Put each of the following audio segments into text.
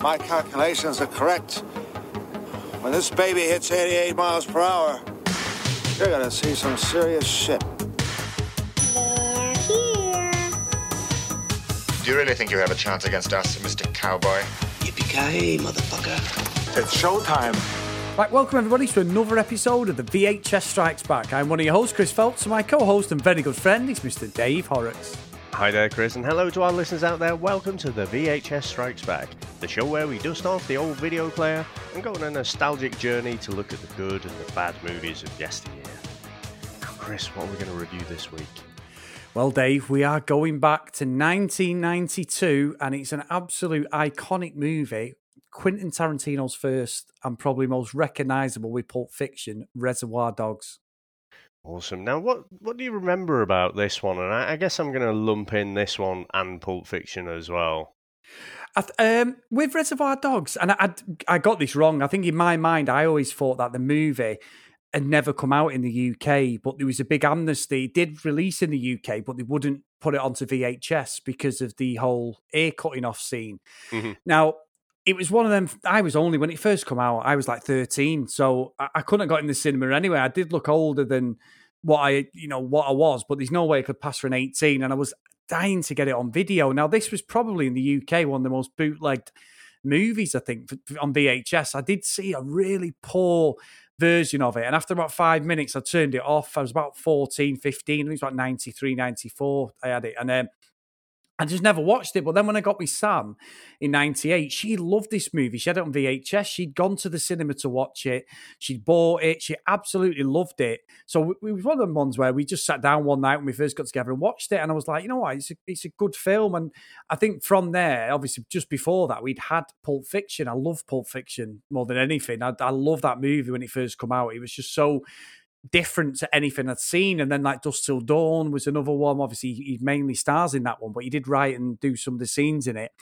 my calculations are correct, when this baby hits 88 miles per hour, you're gonna see some serious shit. They're here. Do you really think you have a chance against us, Mr. Cowboy? Yippee-ki-yay, motherfucker. It's showtime. Right, welcome everybody to another episode of the VHS Strikes Back. I'm one of your hosts, Chris Phelps, and my co-host and very good friend is Mr. Dave Horrocks. Hi there, Chris, and hello to our listeners out there. Welcome to the VHS Strikes Back, the show where we dust off the old video player and go on a nostalgic journey to look at the good and the bad movies of yesteryear. Chris, what are we going to review this week? Well, Dave, we are going back to 1992, and it's an absolute iconic movie. Quentin Tarantino's first and probably most recognisable with Pulp Fiction, Reservoir Dogs. Awesome. Now, what what do you remember about this one? And I, I guess I'm going to lump in this one and Pulp Fiction as well. I th- um, with Reservoir Dogs, and I, I, I got this wrong. I think in my mind, I always thought that the movie had never come out in the UK, but there was a big amnesty. It did release in the UK, but they wouldn't put it onto VHS because of the whole ear cutting off scene. Mhm. Now, it was one of them. I was only when it first come out. I was like thirteen, so I, I couldn't have got in the cinema anyway. I did look older than what I, you know, what I was, but there's no way I could pass for an eighteen, and I was dying to get it on video. Now, this was probably in the UK one of the most bootlegged movies, I think, on VHS. I did see a really poor version of it. And after about five minutes, I turned it off. I was about 14, 15. It was about 93, 94. I had it. And um, I just never watched it. But then when I got with Sam in 98, she loved this movie. She had it on VHS. She'd gone to the cinema to watch it. She'd bought it. She absolutely loved it. So it was one of the ones where we just sat down one night when we first got together and watched it. And I was like, you know what? It's a, it's a good film. And I think from there, obviously, just before that, we'd had Pulp Fiction. I love Pulp Fiction more than anything. I, I love that movie when it first come out. It was just so different to anything I'd seen. And then like Dusk Till Dawn was another one. Obviously, he mainly stars in that one, but he did write and do some of the scenes in it.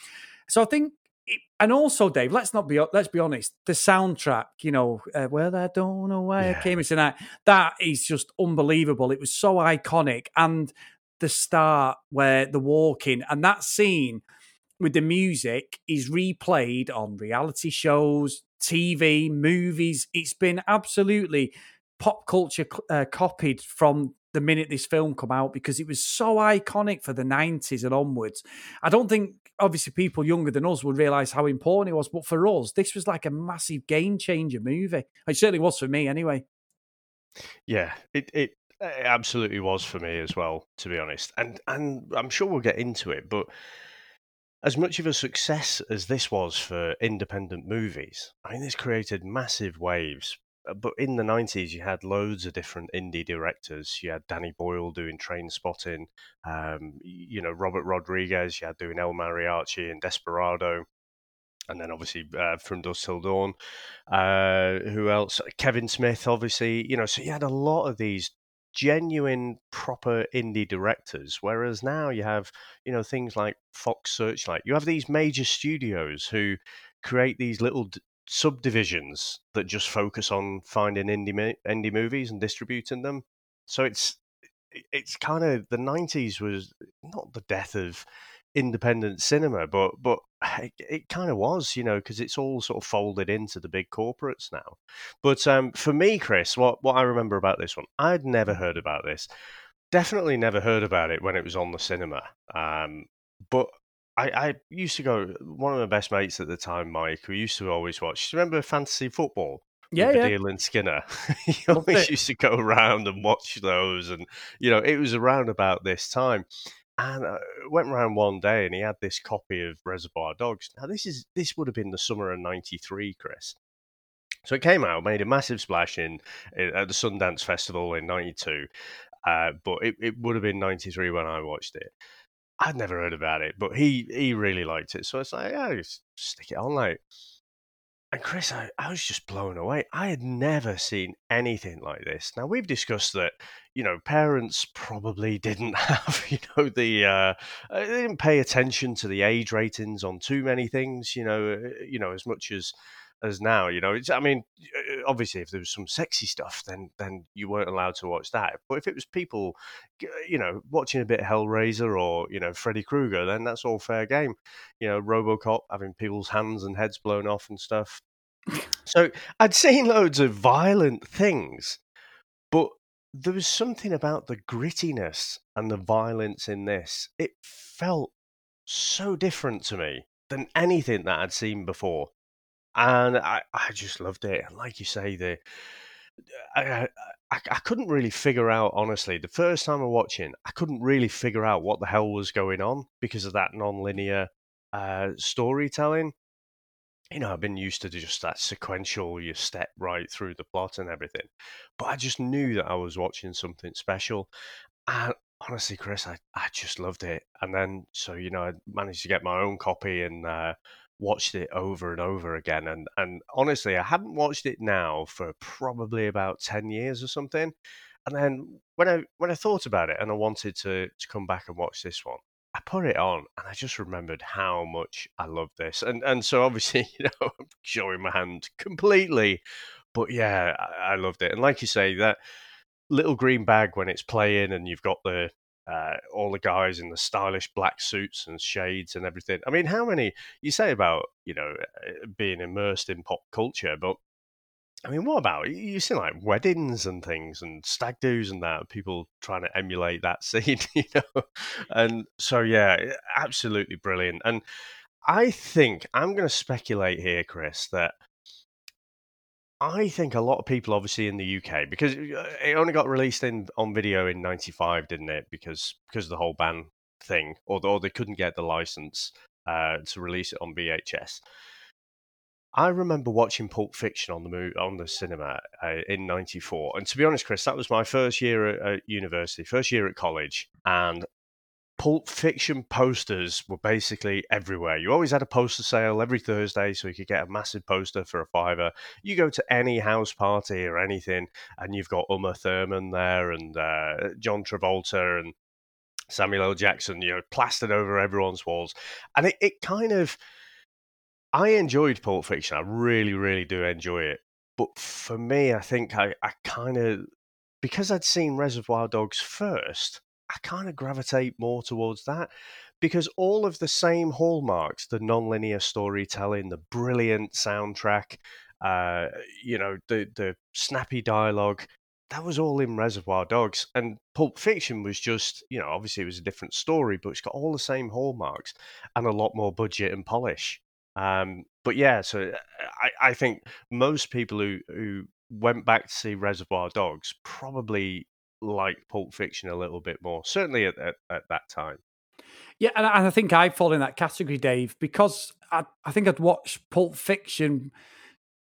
So I think. It, and also, Dave, let's not be let's be honest. The soundtrack, you know, uh, well, I don't know why Yeah. I came tonight. That is just unbelievable. It was so iconic, and the start where the walking and that scene with the music is replayed on reality shows, TV, movies. It's been absolutely pop culture uh, copied from the minute this film come out because it was so iconic for the 90s and onwards. I don't think obviously people younger than us would realize how important it was, but for us this was like a massive game changer movie. It certainly was for me anyway. Yeah, it, it it absolutely was for me as well, to be honest. And and I'm sure we'll get into it, but as much of a success as this was for independent movies, I mean, this created massive waves. Uh, But in the 90s, you had loads of different indie directors. You had Danny Boyle doing Trainspotting, um, you know, Robert Rodriguez, you had doing El Mariachi and Desperado. And then obviously uh, from Dusk Till Dawn. Uh, who else? Kevin Smith, obviously. You know, so you had a lot of these genuine, proper indie directors. Whereas now you have, you know, things like Fox Searchlight. You have these major studios who create these little subdivisions that just focus on finding indie indie movies and distributing them. So it's it's kind of the 90s was not the death of independent cinema but but it, it kind of was you know because it's all sort of folded into the big corporates now but um for me chris what what i remember about this one i'd never heard about this definitely never heard about it when it was on the cinema um but I, I used to go. One of my best mates at the time, Mike, who used to always watch. Do you remember fantasy football? Yeah, yeah. Baddiel and Skinner. he always used to go around and watch those, and you know, it was around about this time. And uh, went around one day, and he had this copy of Reservoir Dogs. Now, this is this would have been the summer of '93, Chris. So it came out, made a massive splash in at the Sundance Festival in '92, uh, but it, it would have been '93 when I watched it. I'd never heard about it, but he he really liked it, so it's like, yeah, just stick it on, like. And Chris, I, I was just blown away. I had never seen anything like this. Now we've discussed that, you know, parents probably didn't have, you know, the uh, uh, they didn't pay attention to the age ratings on too many things. You know, uh, you know, as much as as now. You know, it's, I mean, uh, obviously, if there was some sexy stuff, then then you weren't allowed to watch that. But if it was people, you know, watching a bit of Hellraiser or you know Freddy Krueger, then that's all fair game. You know, RoboCop having people's hands and heads blown off and stuff. so I'd seen loads of violent things, but there was something about the grittiness and the violence in this. It felt so different to me than anything that I'd seen before and I, I just loved it. And like you say, the I, I, I couldn't really figure out honestly the first time I was watching. I couldn't really figure out what the hell was going on because of that non-linear uh, storytelling. You know, I've been used to just that sequential. You step right through the plot and everything, but I just knew that I was watching something special. And honestly, Chris, I, I just loved it. And then, so you know, I managed to get my own copy and. Uh, watched it over and over again. And and honestly, I hadn't watched it now for probably about ten years or something. And then when I when I thought about it and I wanted to to come back and watch this one, I put it on and I just remembered how much I love this. And and so obviously, you know, I'm showing my hand completely. But yeah, I, I loved it. And like you say, that little green bag when it's playing and you've got the uh, all the guys in the stylish black suits and shades and everything. I mean, how many you say about you know uh, being immersed in pop culture, but I mean, what about you see like weddings and things and stag do's and that people trying to emulate that scene, you know? And so yeah, absolutely brilliant. And I think I'm going to speculate here, Chris, that I think a lot of people, obviously in the UK, because uh, it only got released in on video in '95, didn't it? Because because of the whole ban thing, or, or they couldn't get the license uh, to release it on VHS. I remember watching Pulp Fiction on the movie, on the cinema uh, in '94, and to be honest, Chris, that was my first year at, at university, first year at college, and Pulp Fiction posters were basically everywhere. You always had a poster sale every Thursday, so you could get a massive poster for a fiver. You go to any house party or anything, and you've got Uma Thurman there, and uh, John Travolta, and Samuel L. Jackson, you know, plastered over everyone's walls. And it, it kind of, I enjoyed Pulp Fiction. I really, really do enjoy it. But for me, I think I, I kind of, because I'd seen Reservoir Dogs first, I kind of gravitate more towards that because all of the same hallmarks the non-linear storytelling the brilliant soundtrack uh, you know the the snappy dialogue that was all in reservoir dogs. And pulp fiction was just you know obviously it was a different story but it's got all the same hallmarks and a lot more budget and polish. Um, but yeah so uh, I, I think most people who who went back to see reservoir dogs probably like Pulp Fiction a little bit more, certainly at, at, at that time. Yeah, and I think I fall in that category, Dave, because I, I think I'd watched Pulp Fiction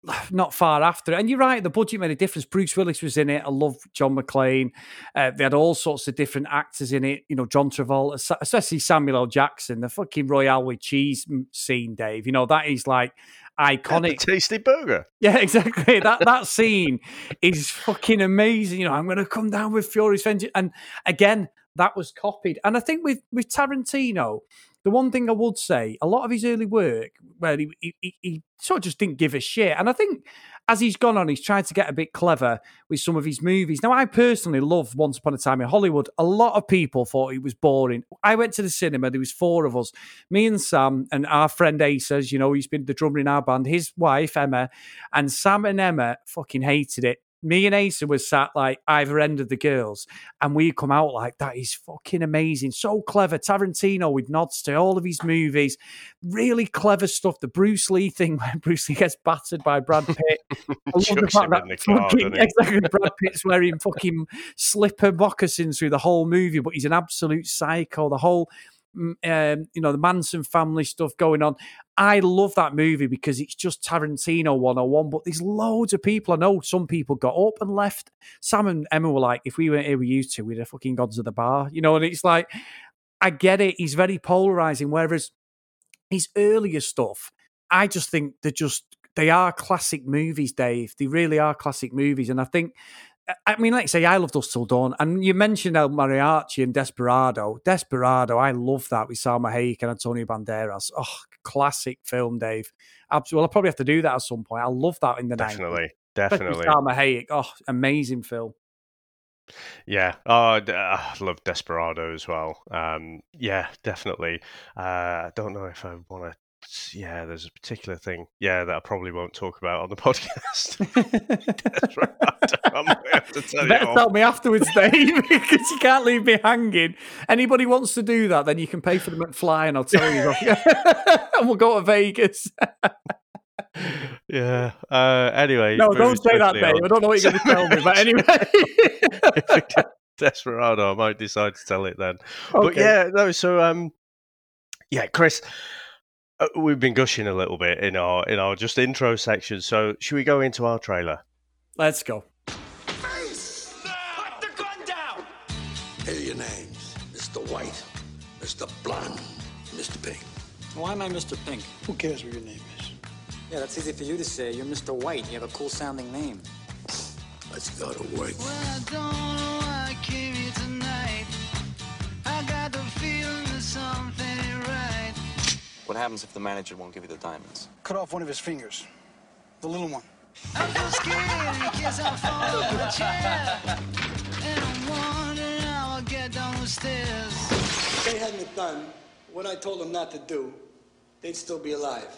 not far after. And you're right, the budget made a difference. Bruce Willis was in it. I love John McClane. Uh, they had all sorts of different actors in it. You know, John Travolta, especially Samuel L. Jackson, the fucking Royale with cheese scene, Dave. You know, that is like iconic. tasty burger. Yeah, exactly. that that scene is fucking amazing. You know, I'm going to come down with Fury's vengeance, and again, that was copied. And I think with with Tarantino, the one thing I would say, a lot of his early work, where he, he, he sort of just didn't give a shit. And I think as he's gone on, he's tried to get a bit clever with some of his movies. Now, I personally love Once Upon a Time in Hollywood. A lot of people thought it was boring. I went to the cinema. There was four of us, me and Sam, and our friend Ace, as you know, he's been the drummer in our band. His wife Emma, and Sam and Emma fucking hated it me and Asa was sat like either end of the girls, and we come out like that is fucking amazing, so clever. Tarantino with nods to all of his movies, really clever stuff. The Bruce Lee thing where Bruce Lee gets battered by Brad Pitt. I love the fact that car, fucking, exactly Brad Pitt's wearing fucking slipper moccasins through the whole movie, but he's an absolute psycho. The whole um, you know, the Manson family stuff going on. I love that movie because it's just Tarantino 101, but there's loads of people. I know some people got up and left. Sam and Emma were like, if we weren't here, we used to, we'd have fucking gods of the bar, you know, and it's like, I get it. He's very polarizing. Whereas his earlier stuff, I just think they're just, they are classic movies, Dave. They really are classic movies. And I think I mean, like I say, I love Dusk Till Dawn, and you mentioned El Mariachi and Desperado. Desperado, I love that with Salma Hayek and Antonio Banderas. Oh, classic film, Dave. Absolutely. Well, I'll probably have to do that at some point. I love that in the 90s. Definitely, Especially definitely. Salma Hayek. Oh, amazing film. Yeah, oh, uh, I love Desperado as well. Um, yeah, definitely. Uh, I don't know if I want to. Yeah, there's a particular thing. Yeah, that I probably won't talk about on the podcast. I might have to tell You better off. tell me afterwards, Dave, because you can't leave me hanging. Anybody wants to do that, then you can pay for the McFly, and I'll tell you. and we'll go to Vegas. Yeah. Uh, anyway. No, don't say that, Dave. on. I don't know what you're going to tell me, but anyway. if we get Desperado, I might decide to tell it then. But yeah, no. So um, yeah, Chris, Uh, we've been gushing a little bit in our in our just intro section. So should we go into our trailer? Let's go. Put the gun Here are your names Mr. White, Mr. Blonde, Mr. Pink. Why am I Mr. Pink? Who cares what your name is? Yeah, that's easy for you to say. You're Mr. White. You have a cool sounding name. Let's go to work. What happens if the manager won't give you the diamonds? Cut off one of his fingers. The little one. If they hadn't done what I told them not to do, they'd still be alive.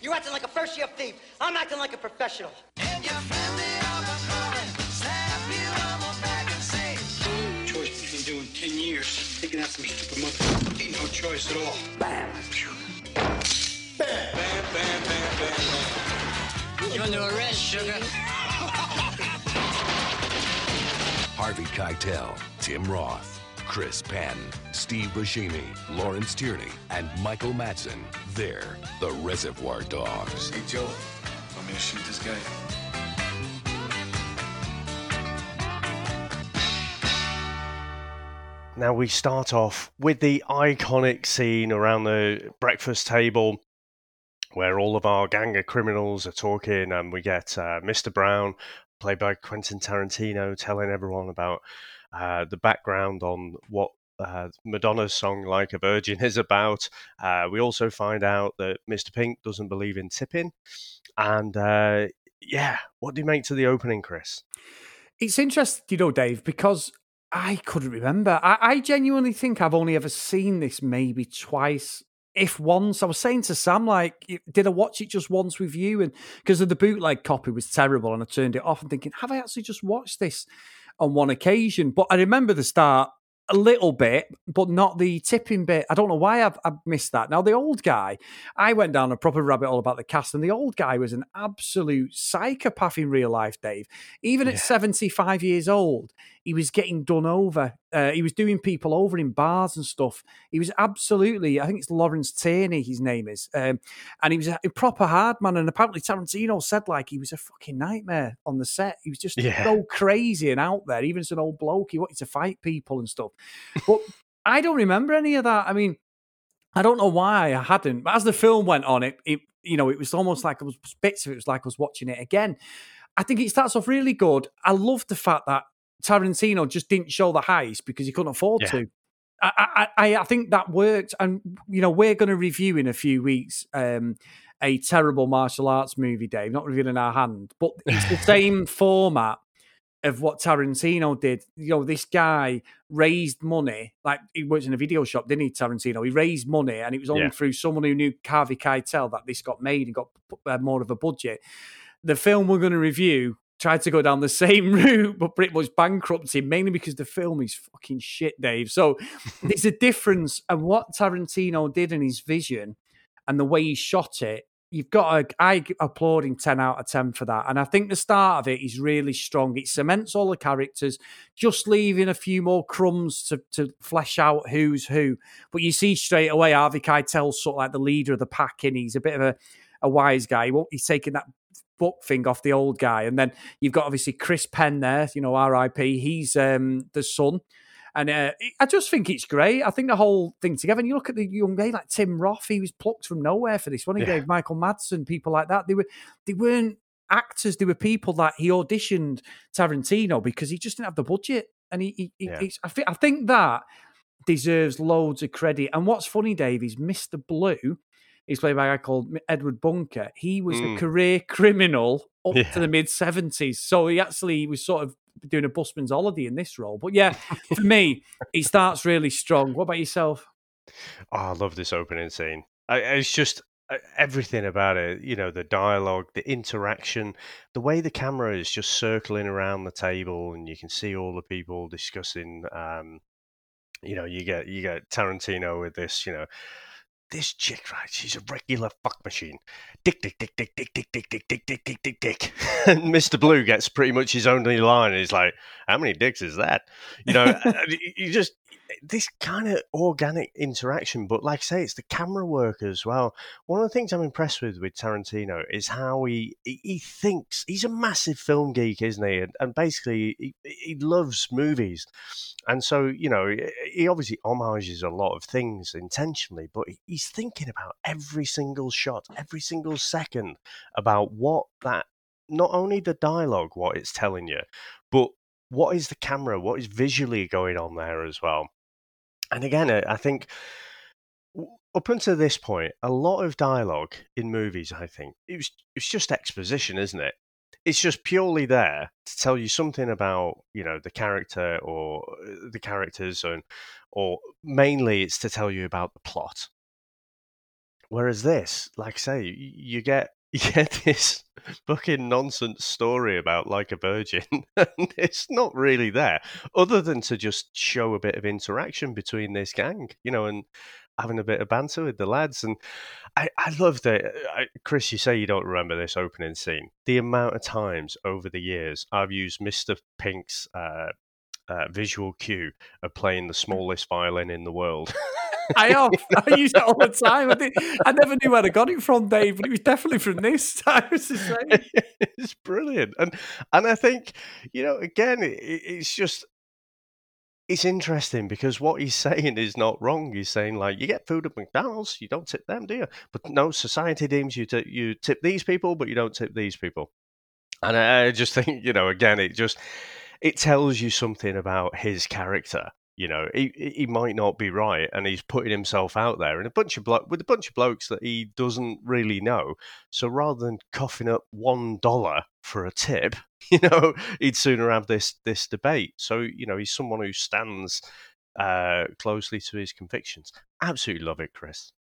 You're acting like a first year thief. I'm acting like a professional. Years. They can have some stupid mother. Ain't no choice at all. Bam. Bam, bam, bam, bam, bam. You're under arrest, sugar. Harvey Keitel, Tim Roth, Chris Penn, Steve Buscemi, Lawrence Tierney, and Michael Madsen. They're the Reservoir Dogs. Hey, Joe. Want me to shoot this guy? Now we start off with the iconic scene around the breakfast table where all of our gang of criminals are talking, and we get uh, Mr. Brown, played by Quentin Tarantino, telling everyone about uh, the background on what uh, Madonna's song "Like a Virgin" is about. Uh, we also find out that Mr. Pink doesn't believe in tipping, and uh, yeah, what do you make to the opening, Chris? It's interesting, you know, Dave, because I couldn't remember. I, I genuinely think I've only ever seen this maybe twice, if once. I was saying to Sam, like, did I watch it just once with you? And because of the bootleg copy was terrible, and I turned it off and thinking, have I actually just watched this on one occasion? But I remember the start a little bit, but not the tipping bit. I don't know why I've, I've missed that. Now, the old guy, I went down a proper rabbit hole about the cast, and the old guy was an absolute psychopath in real life, Dave. Even at 75 years old, he was getting done over. Uh, he was doing people over in bars and stuff. He was absolutely, I think it's Lawrence Tierney, his name is. Um, and he was a, a proper hard man. And apparently, Tarantino said, like, he was a fucking nightmare on the set. He was just Yeah. so crazy and out there, even as an old bloke. He wanted to fight people and stuff. But I don't remember any of that. I mean, I don't know why I hadn't. But as the film went on, it, it you know, it was almost like it was bits of it was like I was watching it again. I think it starts off really good. I love the fact that Tarantino just didn't show the heist because he couldn't afford Yeah. to. I, I, I- I think that worked, and you know we're going to review in a few weeks um, a terrible martial arts movie, Dave. Not revealing our hand, but it's the same format of what Tarantino did. You know, this guy raised money, like he works in a video shop, didn't he, Tarantino? He raised money, and it was only Yeah. through someone who knew Harvey Keitel that this got made and got uh, more of a budget. The film we're going to review tried to go down the same route, but pretty much bankrupted, mainly because the film is fucking shit, Dave. So there's a difference, and what Tarantino did in his vision and the way he shot it you've got to, I applaud him 10 out of 10 for that. And I think the start of it is really strong. It cements all the characters, just leaving a few more crumbs to, to flesh out who's who. But you see straight away, Harvey Keitel's sort of like the leader of the pack, and he's a bit of a, a wise guy. He He's taking that book thing off the old guy. And then you've got obviously Chris Penn there, you know, RIP. He's um, the son. And uh, I just think it's great. I think the whole thing together. And you look at the young guy like Tim Roth; he was plucked from nowhere for this one. He Yeah. gave Michael Madsen, people like that. They were they weren't actors; they were people that he auditioned Tarantino because he just didn't have the budget. And he, he, he Yeah. I think I think that deserves loads of credit. And what's funny, Dave, is Mr. Blue. He's played by a guy called Edward Bunker. He was a Mm. career criminal up Yeah. to the mid seventies, so he actually was sort of doing a busman's holiday in this role. But yeah, for me, he starts really strong. What about yourself? Oh, I love this opening scene. I, it's just uh, everything about it. You know, the dialogue, the interaction, the way the camera is just circling around the table, and you can see all the people discussing. Um, you know, you get you get Tarantino with this. You know, this chick, right? She's a regular fuck machine. Dick, dick, dick, dick, dick, dick, dick, dick, dick, dick, dick, dick, dick. And Mr. Blue gets pretty much his only line. He's like, "How many dicks is that?" You know, you you just this kind of organic interaction. But like I say, it's the camera work as well. One of the things I'm impressed with with Tarantino is how he he, thinks. He's a massive film geek, isn't he? And, and basically, he, he loves movies. And so, you know, he obviously homages a lot of things intentionally, but he's thinking about every single shot, every single second about what that, not only the dialogue, what it's telling you, but what is the camera, what is visually going on there as well. And again, I think up until this point, a lot of dialogue in movies, I think, it was it's just exposition, isn't it? It's just purely there to tell you something about you know the character or uh, the characters, and or mainly it's to tell you about the plot. Whereas this, like I say, you get you get this fucking nonsense story about like a virgin, and it's not really there, other than to just show a bit of interaction between this gang, you know, and having a bit of banter with the lads. And I, I love that, I, Chris. You say you don't remember this opening scene. The amount of times over the years I've used Mister Pink's. Uh, uh, visual cue of playing the smallest violin in the world. I have. I use it all the time. I, I never knew where I got it from, Dave, but it was definitely from this. I was the same. it's brilliant, and and I think you know again, it, it- it's just it's interesting because what he's saying is not wrong. He's saying like you get food at McDonald's, you don't tip them, do you? But no, society deems you you tip these people, but you don't tip these people. And I, I just think you know again, it just it tells you something about his character. You know, he he might not be right, and he's putting himself out there in a bunch of blo- with a bunch of blokes that he doesn't really know. So rather than coughing up one dollar for a tip, you know, he'd sooner have this this debate. So you know, he's someone who stands uh, closely to his convictions. Absolutely love it, Chris.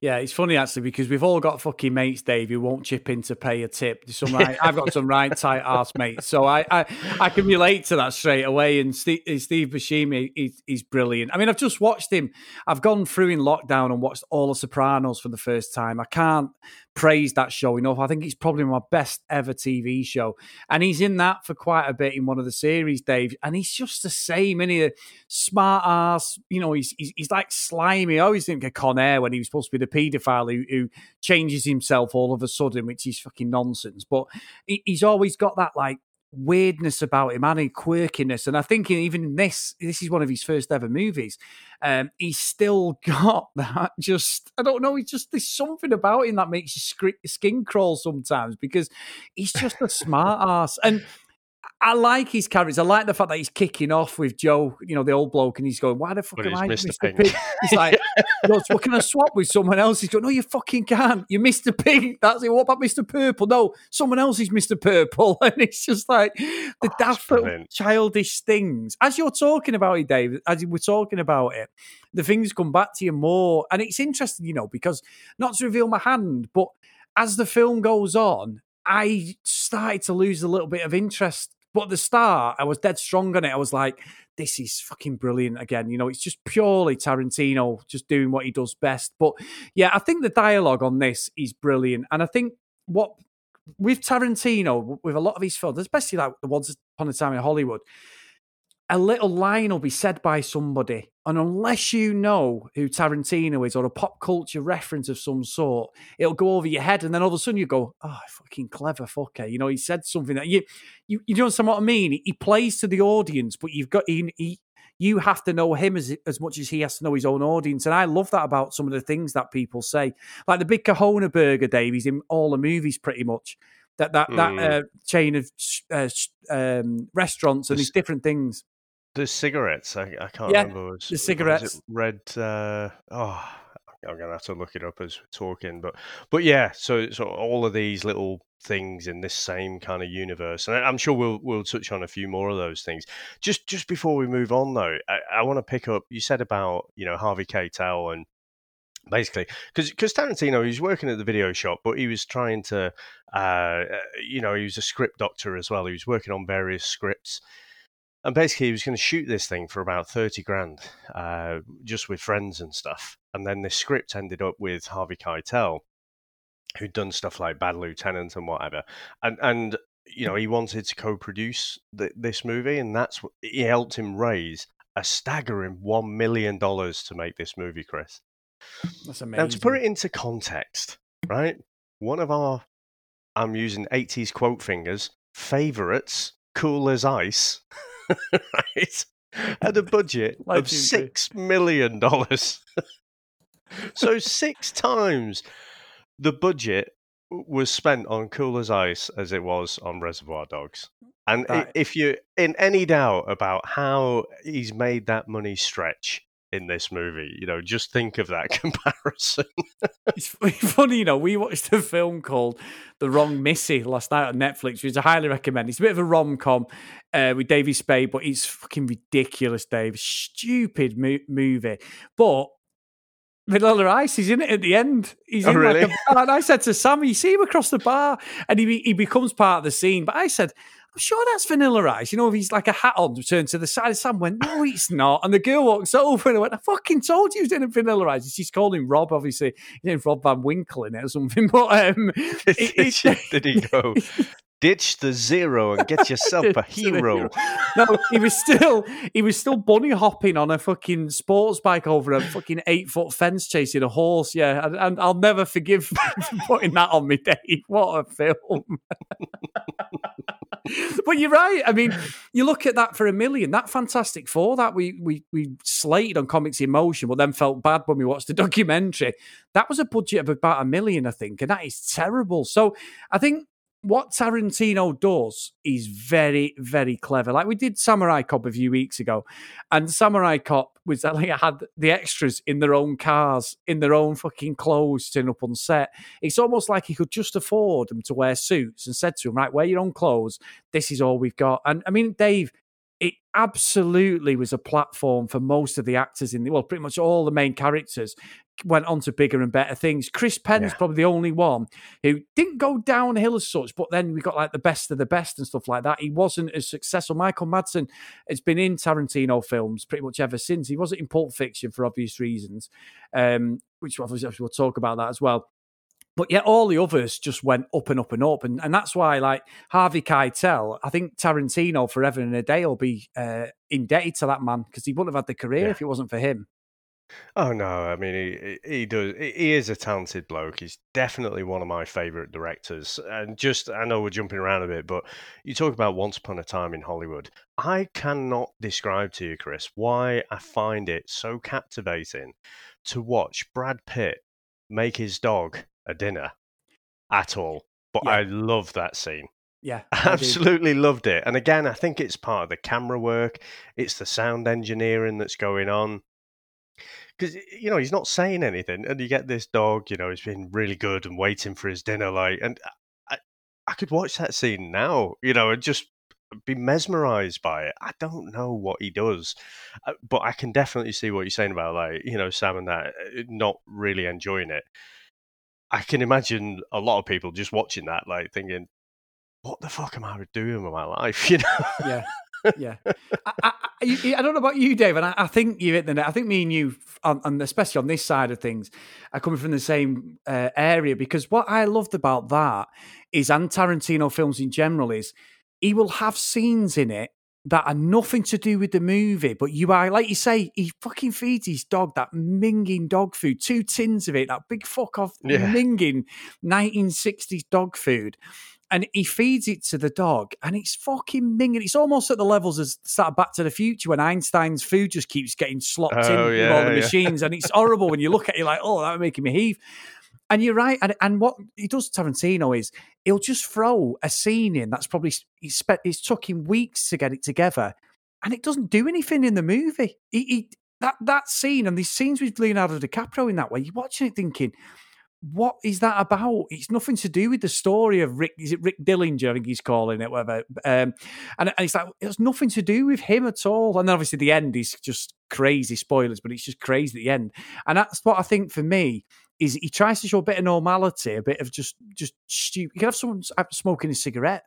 Yeah, it's funny actually because we've all got fucking mates, Dave, who won't chip in to pay a tip. Some right, I've got some right tight ass mates, so I, I I can relate to that straight away. And Steve, Steve Buscemi, he's, he's brilliant. I mean, I've just watched him. I've gone through in lockdown and watched all the Sopranos for the first time. I can't praise that show enough. I think it's probably my best ever TV show, and he's in that for quite a bit in one of the series, Dave. And he's just the same, he smart ass. You know, he's, he's he's like slimy. I always think of Con Air when he was to be the paedophile who, who changes himself all of a sudden, which is fucking nonsense. But he, he's always got that like weirdness about him and a quirkiness. And I think even in this, this is one of his first ever movies. Um, he's still got that. Just I don't know. He's just there's something about him that makes your skin crawl sometimes because he's just a smart ass and. I like his characters. I like the fact that he's kicking off with Joe, you know, the old bloke, and he's going, "Why the fuck am I Mr. Mr. Pink." Pink?" He's like, "What can I swap with someone else?" He's going, "No, you fucking can't. You're Mr. Pink. That's it. What about Mr. Purple? No, someone else is Mr. Purple." And it's just like the daft little childish things. As you're talking about it, Dave, as we're talking about it, the things come back to you more, and it's interesting, you know, because not to reveal my hand, but as the film goes on, I started to lose a little bit of interest. But at the start, I was dead strong on it. I was like, this is fucking brilliant again. You know, it's just purely Tarantino just doing what he does best. But yeah, I think the dialogue on this is brilliant. And I think what with Tarantino, with a lot of his films, especially like the ones upon a time in Hollywood, a little line will be said by somebody. And unless you know who Tarantino is or a pop culture reference of some sort, it'll go over your head. And then all of a sudden you go, oh, fucking clever fucker. You know, he said something that you, you, you understand what I mean? He plays to the audience, but you've got, he, he, you have to know him as as much as he has to know his own audience. And I love that about some of the things that people say, like the Big Kahuna Burger, Dave. He's in all the movies pretty much. That that that Mm. uh, chain of uh, um, restaurants and The these different things. The cigarettes, I, I can't Yeah, remember. Was, the cigarettes. red. Uh, oh, I'm gonna have to look it up as we're talking. But but yeah, so so all of these little things in this same kind of universe, and I'm sure we'll we'll touch on a few more of those things. Just just before we move on, though, I, I want to pick up. You said about you know Harvey Keitel and basically because because Tarantino he was working at the video shop, but he was trying to, uh, you know, he was a script doctor as well. He was working on various scripts, and basically he was going to shoot this thing for about thirty grand, uh, just with friends and stuff. And then this script ended up with Harvey Keitel, who'd done stuff like Bad Lieutenant and whatever, and and you know he wanted to co-produce th- this movie, and that's what he helped him raise a staggering one million dollars to make this movie, Chris. That's amazing. Now, to put it into context, right? One of our, I'm using 80s quote fingers, favorites, Cool as Ice, right? Had a budget of $6 million. so, six times the budget was spent on Cool as Ice as it was on Reservoir Dogs. And That- if you're in any doubt about how he's made that money stretch in this movie, you know, just think of that comparison. It's funny, you know. We watched a film called The Wrong Missy last night on Netflix, which I highly recommend. It's a bit of a rom com uh, with David Spade, but it's fucking ridiculous, Dave. Stupid mo- movie, but. Vanilla Ice, he's in it at the end. He's Oh, in like really? a, and I said to Sam, "You see him across the bar," and he he becomes part of the scene. But I said, "I'm sure that's Vanilla Ice." You know, if he's like a hat on, turned to the side. Sam went, "No, it's not." And the girl walks over and I went, "I fucking told you he was in a Vanilla Ice." And she's called him Rob, obviously. He's named Rob Van Winkle in it or something. But um, it- it- Did he go? Ditch the zero and get yourself a hero. no, he was still he was still bunny hopping on a fucking sports bike over a fucking eight foot fence chasing a horse. Yeah, and, and I'll never forgive putting that on me, Dave. What a film! but you're right. I mean, you look at that for a million. That Fantastic Four that we we we slated on Comics in Motion, but then felt bad when we watched the documentary. That was a budget of about a million, I think, and that is terrible. So I think what Tarantino does is very, very clever. Like we did Samurai Cop a few weeks ago, and Samurai Cop was like it had the extras in their own cars, in their own fucking clothes, turn up on set. It's almost like he could just afford them to wear suits and said to them, right, wear your own clothes. This is all we've got. And I mean, Dave, it absolutely was a platform for most of the actors in the well, pretty much all the main characters went on to bigger and better things. Chris Penn's Yeah. probably the only one who didn't go downhill as such, but then we got like the best of the best and stuff like that. He wasn't as successful. Michael Madsen has been in Tarantino films pretty much ever since. He wasn't in Pulp Fiction for obvious reasons, um, which obviously we'll talk about that as well. But yet all the others just went up and up and up, and and that's why like Harvey Keitel, I think Tarantino forever and a day will be uh, indebted to that man because he wouldn't have had the career Yeah. if it wasn't for him. Oh no, I mean he he does. He is a talented bloke. He's definitely one of my favorite directors. And just I know we're jumping around a bit, but you talk about Once Upon a Time in Hollywood. I cannot describe to you, Chris, why I find it so captivating to watch Brad Pitt make his dog a dinner at all. But Yeah. I love that scene. Yeah, I do. Absolutely loved it. And again, I think it's part of the camera work. It's the sound engineering that's going on. Because you know he's not saying anything, and you get this dog. You know he's been really good and waiting for his dinner. Like, and I, I could watch that scene now. You know, and just be mesmerized by it. I don't know what he does, uh, but I can definitely see what you're saying about like you know Sam and that uh, not really enjoying it. I can imagine a lot of people just watching that, like thinking, "What the fuck am I doing with my life?" You know? yeah, yeah. I, I, I, don't know about you, Dave, and I, I think you hit the net. I think me and you, on, on, especially on this side of things, are coming from the same uh, area because what I loved about that is, and Tarantino films in general, is he will have scenes in it that are nothing to do with the movie, but you are like you say, he fucking feeds his dog that minging dog food, two tins of it, that big fuck off Yeah. minging 1960s dog food. And he feeds it to the dog, and it's fucking minging. It's almost at the levels as start Back to the Future when Einstein's food just keeps getting slopped in Oh, with yeah, all the yeah. machines, and it's horrible when you look at it you're like, oh, that's making me heave. And you're right. And, and what he does, Tarantino, is he'll just throw a scene in that's probably he's spent it's took him weeks to get it together, and it doesn't do anything in the movie. He, he that that scene and these scenes with Leonardo DiCaprio in that way, you're watching it thinking, what is that about? It's nothing to do with the story of Rick. Is it Rick Dillinger? I think he's calling it, whatever. Um, and, and it's like it has nothing to do with him at all. And then obviously the end is just crazy spoilers, but it's just crazy at the end. And that's what I think for me is he tries to show a bit of normality, a bit of just just stupid. You can have someone smoking a cigarette,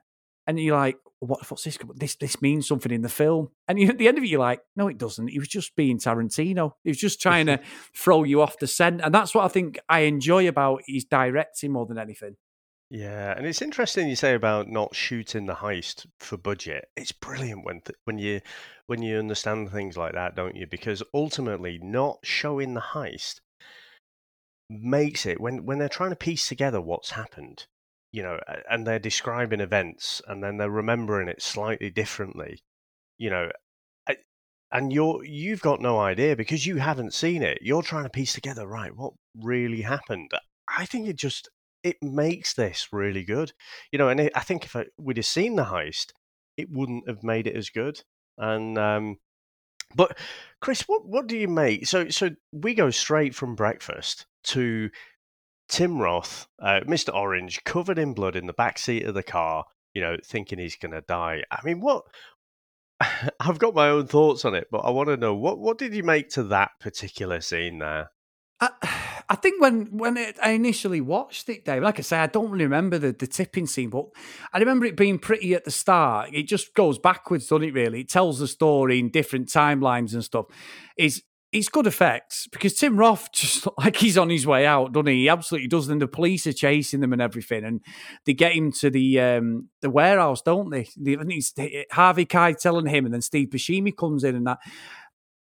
and you're like, "What? What's this? This this means something in the film." And you, at the end of it, you're like, "No, it doesn't." He was just being Tarantino. He was just trying to throw you off the scent, and that's what I think I enjoy about his directing more than anything. Yeah, and it's interesting you say about not shooting the heist for budget. It's brilliant when th- when you when you understand things like that, don't you? Because ultimately, not showing the heist makes it when when they're trying to piece together what's happened, you know, and they're describing events and then they're remembering it slightly differently, you know, and you're you've got no idea because you haven't seen it. You're trying to piece together, right? What really happened? I think it just it makes this really good, you know. And it, I think if I, we'd have seen the heist, it wouldn't have made it as good. And um, but Chris, what what do you make? So so we go straight from breakfast to Tim Roth, uh, Mr. Orange, covered in blood in the back seat of the car. You know, thinking he's going to die. I mean, what? I've got my own thoughts on it, but I want to know what what did you make to that particular scene there? I, I think when when it, I initially watched it, Dave, like I say, I don't really remember the, the tipping scene, but I remember it being pretty at the start. It just goes backwards, doesn't it? Really, it tells the story in different timelines and stuff. Is it's good effects because Tim Roth just like he's on his way out, doesn't he? He absolutely does. And the police are chasing them and everything, and they get him to the um, the warehouse, don't they? they Harvey Keitel telling him, and then Steve Buscemi comes in and that.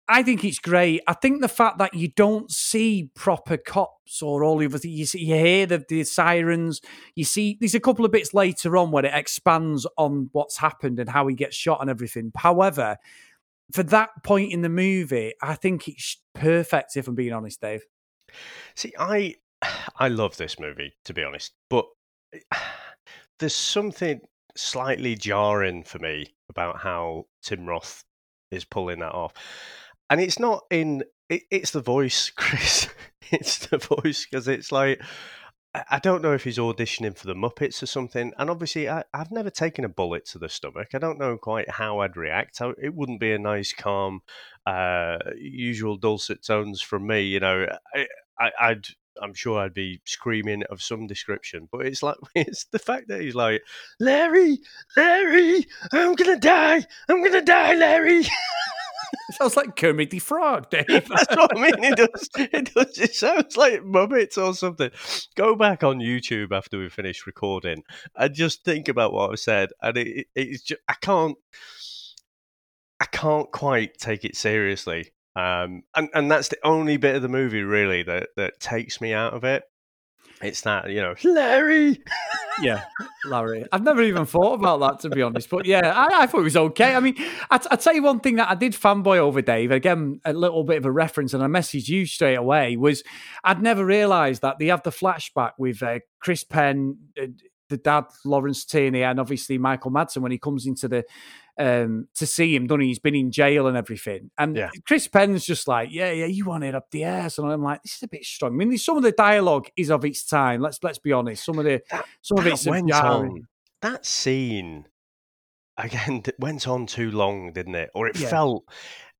I think it's great. I think the fact that you don't see proper cops or all the you, see, you hear the, the sirens, you see, there's a couple of bits later on where it expands on what's happened and how he gets shot and everything. However, for that point in the movie, I think it's perfect, if I'm being honest, Dave. See, I I love this movie to be honest, but there's something slightly jarring for me about how Tim Roth is pulling that off, and it's not in it, it's the voice, Chris. it's the voice because it's like I don't know if he's auditioning for the Muppets or something. And obviously, I, I've never taken a bullet to the stomach. I don't know quite how I'd react. I, it wouldn't be a nice, calm, uh, usual dulcet tones from me. You know, I, I'd. I'm sure I'd be screaming of some description, but it's like it's the fact that he's like, Larry, Larry, I'm gonna die, I'm gonna die, Larry. Sounds like Kermit the Frog, Dave. That's what I mean. It does. It does. It sounds like Muppets or something. Go back on YouTube after we finish recording and just think about what I've said. And it, it, it's just I can't. I can't quite take it seriously. Um, and and that's the only bit of the movie really that that takes me out of it. It's that you know, Larry. yeah, Larry. I've never even thought about that to be honest, but yeah, I, I thought it was okay. I mean, I, tell you one thing that I did fanboy over, Dave. Again, a little bit of a reference, and I messaged you straight away. Was I'd never realised that they have the flashback with uh, Chris Penn, uh, the dad Lawrence Tierney, and obviously Michael Madsen when he comes into the um to see him, done he? He's been in jail and everything. And Yeah. Chris Penn's just like, yeah, yeah, you want it up the ass. And I'm like, this is a bit strong. I mean, some of the dialogue is of its time. Let's let's be honest. Some of the some of it's went on. That scene again went on too long, didn't it? Or it Yeah. felt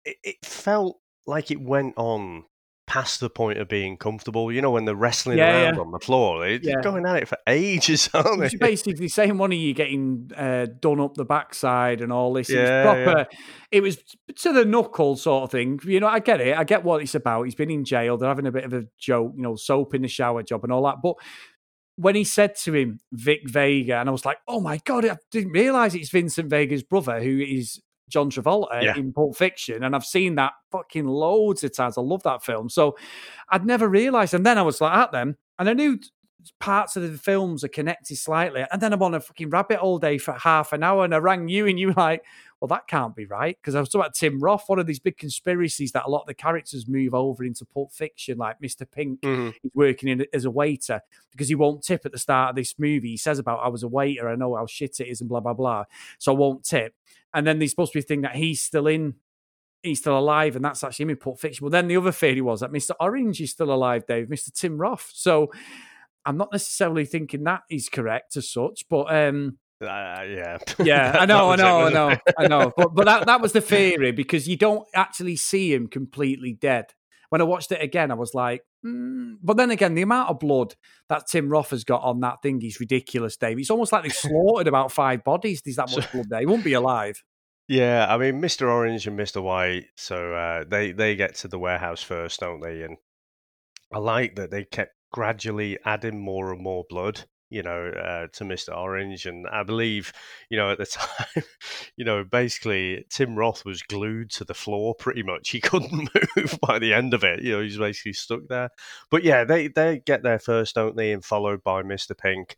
it, it felt like it went on past the point of being comfortable. You know, when they're wrestling Yeah, around yeah. on the floor, they're Yeah. going at it for ages, aren't they? is basically saying one of you getting uh, done up the backside and all this. It was Yeah, proper. It was to the knuckle sort of thing. You know, I get it. I get what it's about. He's been in jail. They're having a bit of a joke, you know, soap in the shower job and all that. But when he said to him, Vic Vega, and I was like, oh my God, I didn't realize it's Vincent Vega's brother, who is John Travolta Yeah. in Pulp Fiction. And I've seen that fucking loads of times. I love that film. So I'd never realized. And then I was like at them, and I knew parts of the films are connected slightly. And then I'm on a fucking rabbit all day for half an hour and I rang you and you were like, well, that can't be right. Because I was talking about Tim Roth, one of these big conspiracies that a lot of the characters move over into Pulp Fiction, like Mr. Pink Mhm. he's working in as a waiter because he won't tip at the start of this movie. He says about I was a waiter, I know how shit it is, and blah blah blah. So I won't tip. And then there's supposed to be a thing that he's still in, he's still alive, and that's actually him in Pulp Fiction. Well, then the other theory was that Mr. Orange is still alive, Dave, Mr. Tim Roth. So I'm not necessarily thinking that is correct as such, but um Uh, yeah. yeah, I know, I know, I know. I know. But but that, that was the theory because you don't actually see him completely dead. When I watched it again, I was like, mm. but then again, the amount of blood that Tim Roth has got on that thing is ridiculous, Dave. It's almost like they've slaughtered about five bodies. There's that much blood there. He won't be alive. Yeah, I mean, Mr. Orange and Mr. White, so uh, they they get to the warehouse first, don't they? And I like that they kept gradually adding more and more blood, you know, uh, to Mr. Orange. And I believe, you know, at the time, you know, basically Tim Roth was glued to the floor pretty much. He couldn't move by the end of it. You know, he's basically stuck there. But yeah, they they get there first, don't they? And followed by Mr. Pink.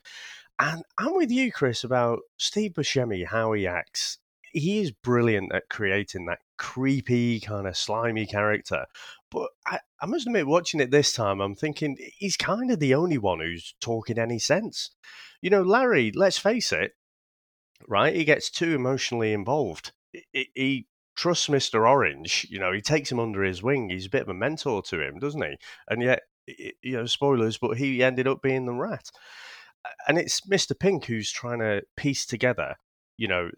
And I'm with you, Chris, about Steve Buscemi, how he acts. He is brilliant at creating that creepy, kind of slimy character. But I, I must admit, watching it this time, I'm thinking he's kind of the only one who's talking any sense. You know, Larry, let's face it, right? He gets too emotionally involved. He, he trusts Mr. Orange. You know, he takes him under his wing. He's a bit of a mentor to him, doesn't he? And yet, you know, spoilers, but he ended up being the rat. And it's Mr. Pink who's trying to piece together, you know,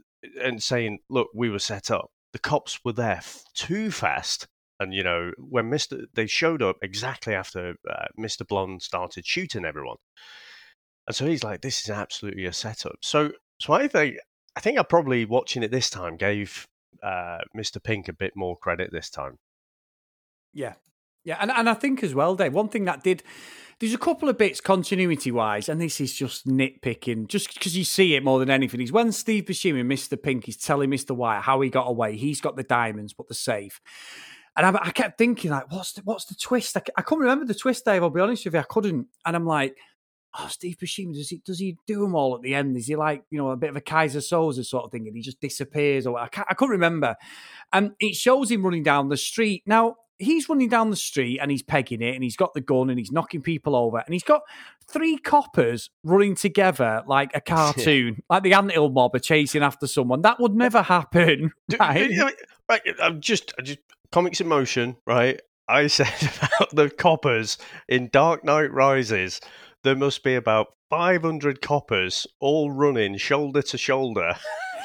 and saying, look, we were set up. The cops were there f- too fast. And, you know, when Mr. They showed up exactly after uh, Mr. Blonde started shooting everyone. And so he's like, this is absolutely a setup. So, so I think, I think I probably watching it this time gave uh, Mr. Pink a bit more credit this time. Yeah. Yeah. And, and I think as well, Dave, one thing that did, there's a couple of bits continuity wise, and this is just nitpicking, just because you see it more than anything, is when Steve Buscemi, Mr. Pink, is telling Mr. White how he got away. He's got the diamonds, but the safe. And I, I kept thinking, like, what's the, what's the twist? I, I couldn't remember the twist, Dave. I'll be honest with you, I couldn't. And I'm like, oh, Steve Buscemi, does he does he do them all at the end? Is he like you know a bit of a Keyser Söze sort of thing, and he just disappears? Or I, can't, I couldn't remember. And it shows him running down the street. Now he's running down the street and he's pegging it, and he's got the gun and he's knocking people over, and he's got three coppers running together like a cartoon, like the anthill mob are chasing after someone. That would never happen. Right? Right, I'm just, I just comics in motion, right? I said about the coppers in Dark Knight Rises. There must be about 500 coppers all running shoulder to shoulder.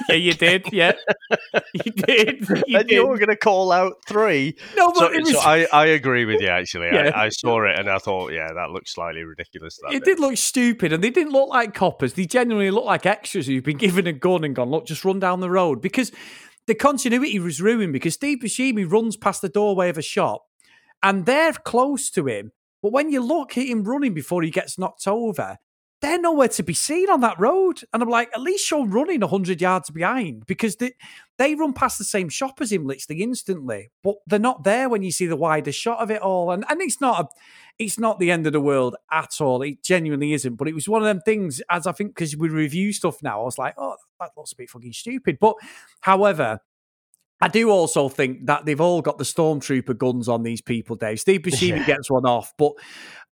Yeah, you did. Yeah, you did. You and did. you're going to call out three. No, but so, it was- so I, I agree with you, actually. Yeah. I, I saw it and I thought, yeah, that looks slightly ridiculous. It bit. did look stupid, and they didn't look like coppers. They genuinely looked like extras who've been given a gun and gone, look, just run down the road. Because the continuity was ruined because Steve Buscemi runs past the doorway of a shop, and they're close to him. But when you look at him running before he gets knocked over, they're nowhere to be seen on that road. And I'm like, at least you're running 100 yards behind because they, they run past the same shop as him literally instantly, but they're not there when you see the wider shot of it all. And, and it's not a, it's not the end of the world at all. It genuinely isn't. But it was one of them things, as I think, because we review stuff now, I was like, oh, that looks a bit fucking stupid. But however, I do also think that they've all got the stormtrooper guns on these people, Dave. Steve Buscemi Yeah. gets one off, but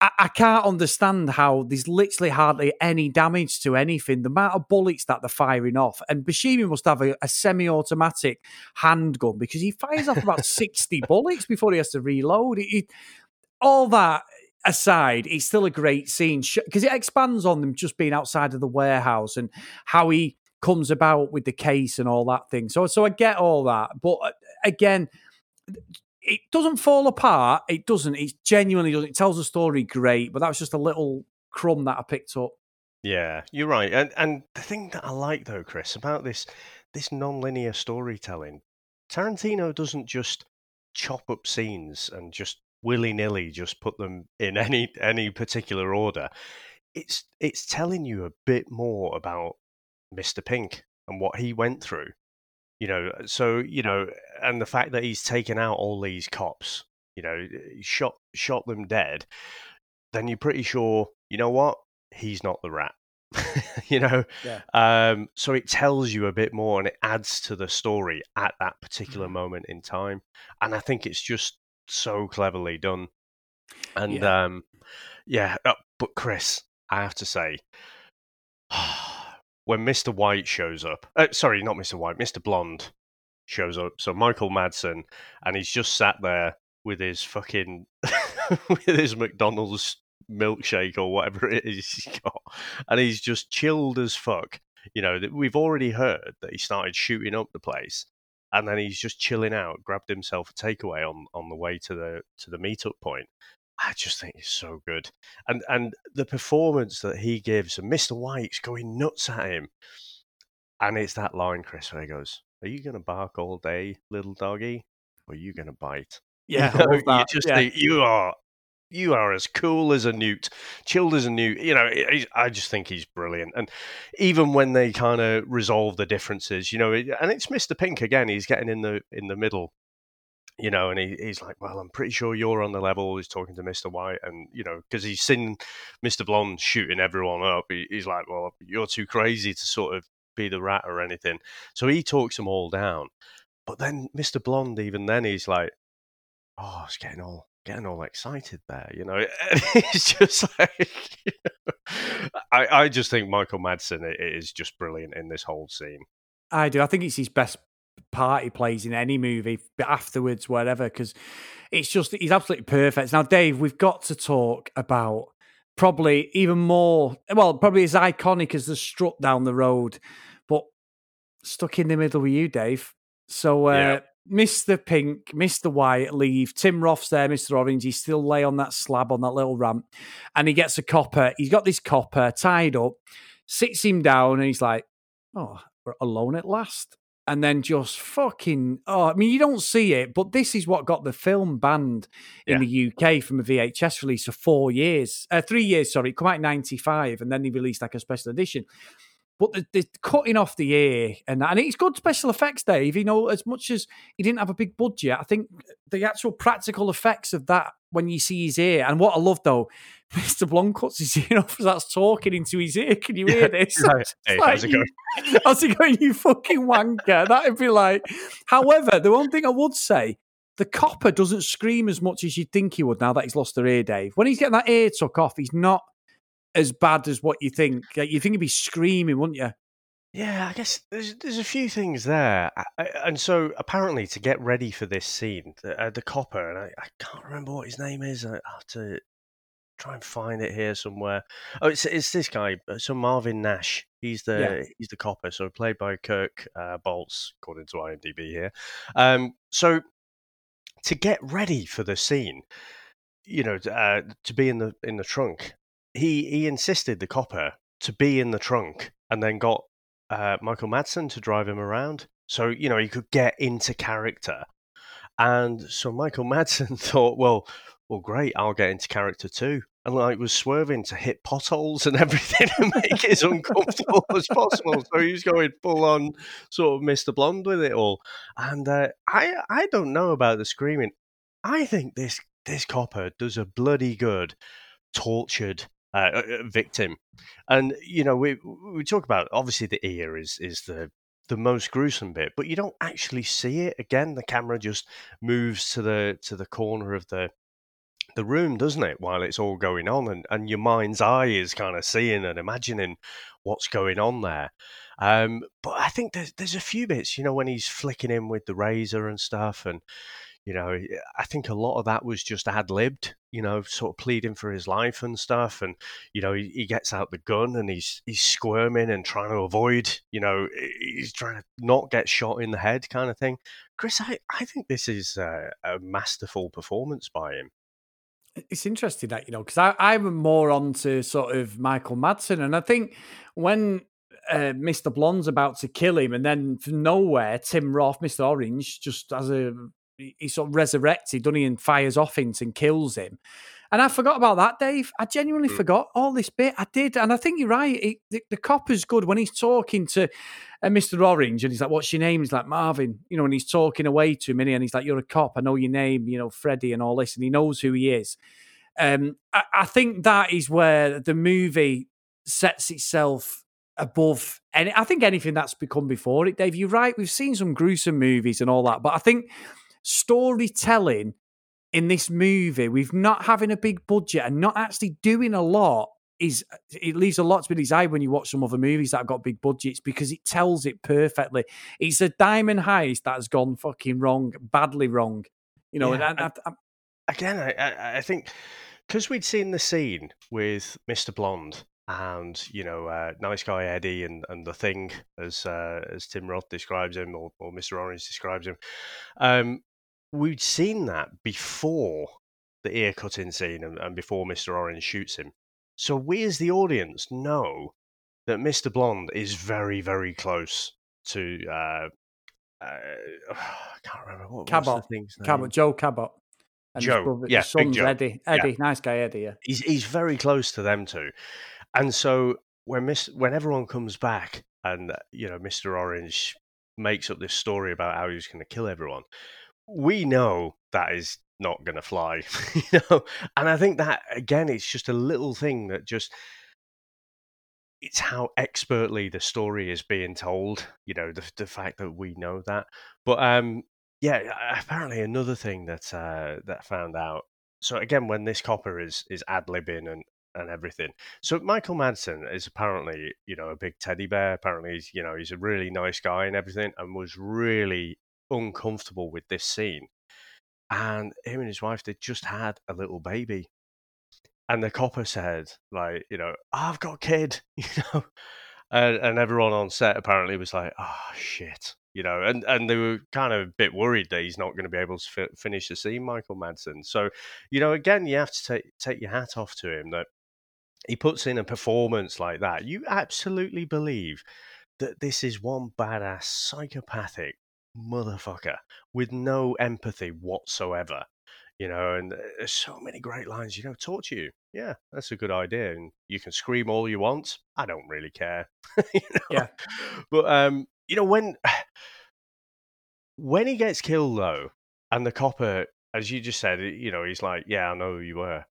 I, I can't understand how there's literally hardly any damage to anything. The amount of bullets that they're firing off, and Buscemi must have a, a semi-automatic handgun because he fires off about sixty bullets before he has to reload. It, it- all that aside, it's still a great scene because it expands on them just being outside of the warehouse and how he comes about with the case and all that thing. So, so I get all that, but uh, again, it doesn't fall apart. It doesn't. It genuinely doesn't. It tells the story great, but that was just a little crumb that I picked up. Yeah, you're right. And and the thing that I like though, Chris, about this this non-linear storytelling, Tarantino doesn't just chop up scenes and just willy-nilly just put them in any any particular order. It's it's telling you a bit more about Mr. Pink and what he went through. You know, so you know, and the fact that he's taken out all these cops, you know, shot shot them dead, then you're pretty sure, you know what? he's not the rat. you know, Yeah. um, so it tells you a bit more and it adds to the story at that particular moment in time. And I think it's just so cleverly done. And Yeah. um, yeah, uh, but Chris, I have to say, when Mr. White shows up, uh, sorry, not Mr. White, Mr. Blonde shows up. So Michael Madsen, and he's just sat there with his fucking with his McDonald's milkshake or whatever it is he's got, and he's just chilled as fuck. You know, that we've already heard that he started shooting up the place, and then he's just chilling out, grabbed himself a takeaway on on the way to the to the meetup point. I just think he's so good, and and the performance that he gives, and Mister White's going nuts at him, and it's that line, Chris, where he goes, "Are you going to bark all day, little doggy, or are you going to bite?" Yeah, you, know, you just Yeah. think you are. You are as cool as a newt, chilled as a newt. You know, I- I just think he's brilliant. And even when they kind of resolve the differences, you know, and it's Mister Pink again. He's getting in the in the middle, you know, and he, he's like, "Well, I'm pretty sure you're on the level." He's talking to Mister White, and you know, because he's seen Mister Blonde shooting everyone up. He, he's like, "Well, you're too crazy to sort of be the rat or anything." So he talks them all down. But then Mister Blonde, even then, he's like, "Oh, it's getting all." Getting all excited there, you know. And it's just like, you know, I, I just think Michael Madsen i- is just brilliant in this whole scene. I do. I think it's his best part he plays in any movie, but afterwards, whatever, because it's just he's absolutely perfect. Now, Dave, we've got to talk about probably even more. Well, probably as iconic as the strut down the road, but stuck in the middle with you, Dave. So, uh, Yeah. Mr. Pink, Mr. White leave. Tim Roth's there, Mr. Orange. He still lay on that slab on that little ramp, and he gets a copper. He's got this copper tied up, sits him down, and he's like, "Oh, we're alone at last." And then just fucking oh, I mean, you don't see it, but this is what got the film banned in the UK from a VHS release for four years, uh, three years. Sorry, it come out in '95, and then they released like a special edition. But the, the cutting off the ear and and it's good special effects, Dave. You know, as much as he didn't have a big budget, I think the actual practical effects of that when you see his ear and what I love though, Mr. Blonde cuts his ear off, and starts talking into his ear. Can you hear Yeah, this? It's Hey, like, how's it you- How's it going, you fucking wanker? That'd be like. However, the one thing I would say, the copper doesn't scream as much as you'd think he would now that he's lost their ear, Dave. When he's getting that ear took off, he's not as bad as what you think. Like, You think he'd be screaming, wouldn't you? Yeah, I guess there's there's a few things there, and so apparently to get ready for this scene, the, uh, the copper, and I, I can't remember what his name is. I have to try and find it here somewhere. Oh, it's it's this guy, uh, so Marvin Nash. He's the Yeah. he's the copper, so played by Kirk uh, Baltz, according to IMDb here. Um, so to get ready for the scene, you know, uh, to be in the in the trunk, he he insisted the copper to be in the trunk, and then got uh, Michael Madsen to drive him around, so you know he could get into character. And so Michael Madsen thought, well, well, great, I'll get into character too, and like was swerving to hit potholes and everything to make it as uncomfortable as possible. So he was going full on sort of Mr. Blonde with it all. And uh, I I don't know about the screaming. I think this this copper does a bloody good tortured uh, uh, uh, victim. And you know, we we talk about obviously the ear is is the the most gruesome bit, but you don't actually see it. Again, the camera just moves to the to the corner of the the room, doesn't it, while it's all going on, and, and your mind's eye is kind of seeing and imagining what's going on there. Um, but I think there's there's a few bits, you know, when he's flicking him with the razor and stuff, and you know, I think a lot of that was just ad libbed, you know, sort of pleading for his life and stuff. And, you know, he, he gets out the gun and he's he's squirming and trying to avoid, you know, he's trying to not get shot in the head kind of thing. Chris, I, I think this is a, a masterful performance by him. It's interesting that, you know, because I'm more on to sort of Michael Madsen. And I think when uh, Mr. Blonde's about to kill him, and then from nowhere, Tim Roth, Mr. Orange, just as a he sort of resurrected, doesn't he, and fires off into and kills him. And I forgot about that, Dave. I genuinely forgot all this bit. I did, and I think you're right. It, the, the copper's good when he's talking to uh, Mr. Orange, and he's like, "What's your name?" He's like, "Marvin." You know, and he's talking away to him, and he's like, "You're a cop. I know your name. You know, Freddie, and all this." And he knows who he is. Um, I, I think that is where the movie sets itself above any. I think anything that's become before it. Dave, you're right. We've seen some gruesome movies and all that, but I think storytelling in this movie, with not having a big budget and not actually doing a lot, is it leaves a lot to be desired when you watch some other movies that have got big budgets because it tells it perfectly. It's a diamond heist that has gone fucking wrong, badly wrong. You know, Yeah, and I, I, again, I, I, I think because we'd seen the scene with Mr. Blonde and you know, uh, nice guy Eddie and, and the thing, as uh, as Tim Roth describes him or, or Mr. Orange describes him, um, we'd seen that before the ear cutting scene and, and before Mr. Orange shoots him. So we, as the audience, know that Mr. Blonde is very, very close to. Uh, uh, I can't remember what what's the Cabot, thing's name. Cabot, Joe Cabot, and his Joe, brother- yeah, his son's Joe. Eddie, Yeah. Eddie, nice guy, Eddie. Yeah, he's he's very close to them too, and so when Miss when everyone comes back and uh, you know Mister Orange makes up this story about how he's going to kill everyone, we know that is not going to fly, you know. And I think that again, it's just a little thing that just it's how expertly the story is being told. You know, the the fact that we know that. But um, yeah, apparently another thing that uh, that I found out. So again, when this copper is is ad libbing and and everything. So Michael Madsen is apparently, you know, a big teddy bear. Apparently, he's, you know, he's a really nice guy and everything, and was really uncomfortable with this scene. And him and his wife, they just had a little baby. And the copper said, like, you know, I've got a kid, you know. And, and everyone on set apparently was like, oh, shit. You know, and, and they were kind of a bit worried that he's not going to be able to fi- finish the scene, Michael Madsen. So, you know, again, you have to take take your hat off to him that he puts in a performance like that. You absolutely believe that this is one badass psychopathic motherfucker with no empathy whatsoever. You know, and there's so many great lines. You know, torture you. Yeah, that's a good idea. And you can scream all you want. I don't really care. you know? Yeah. But um, you know, when when he gets killed though, and the copper, as you just said, you know, he's like, "Yeah, I know who you were."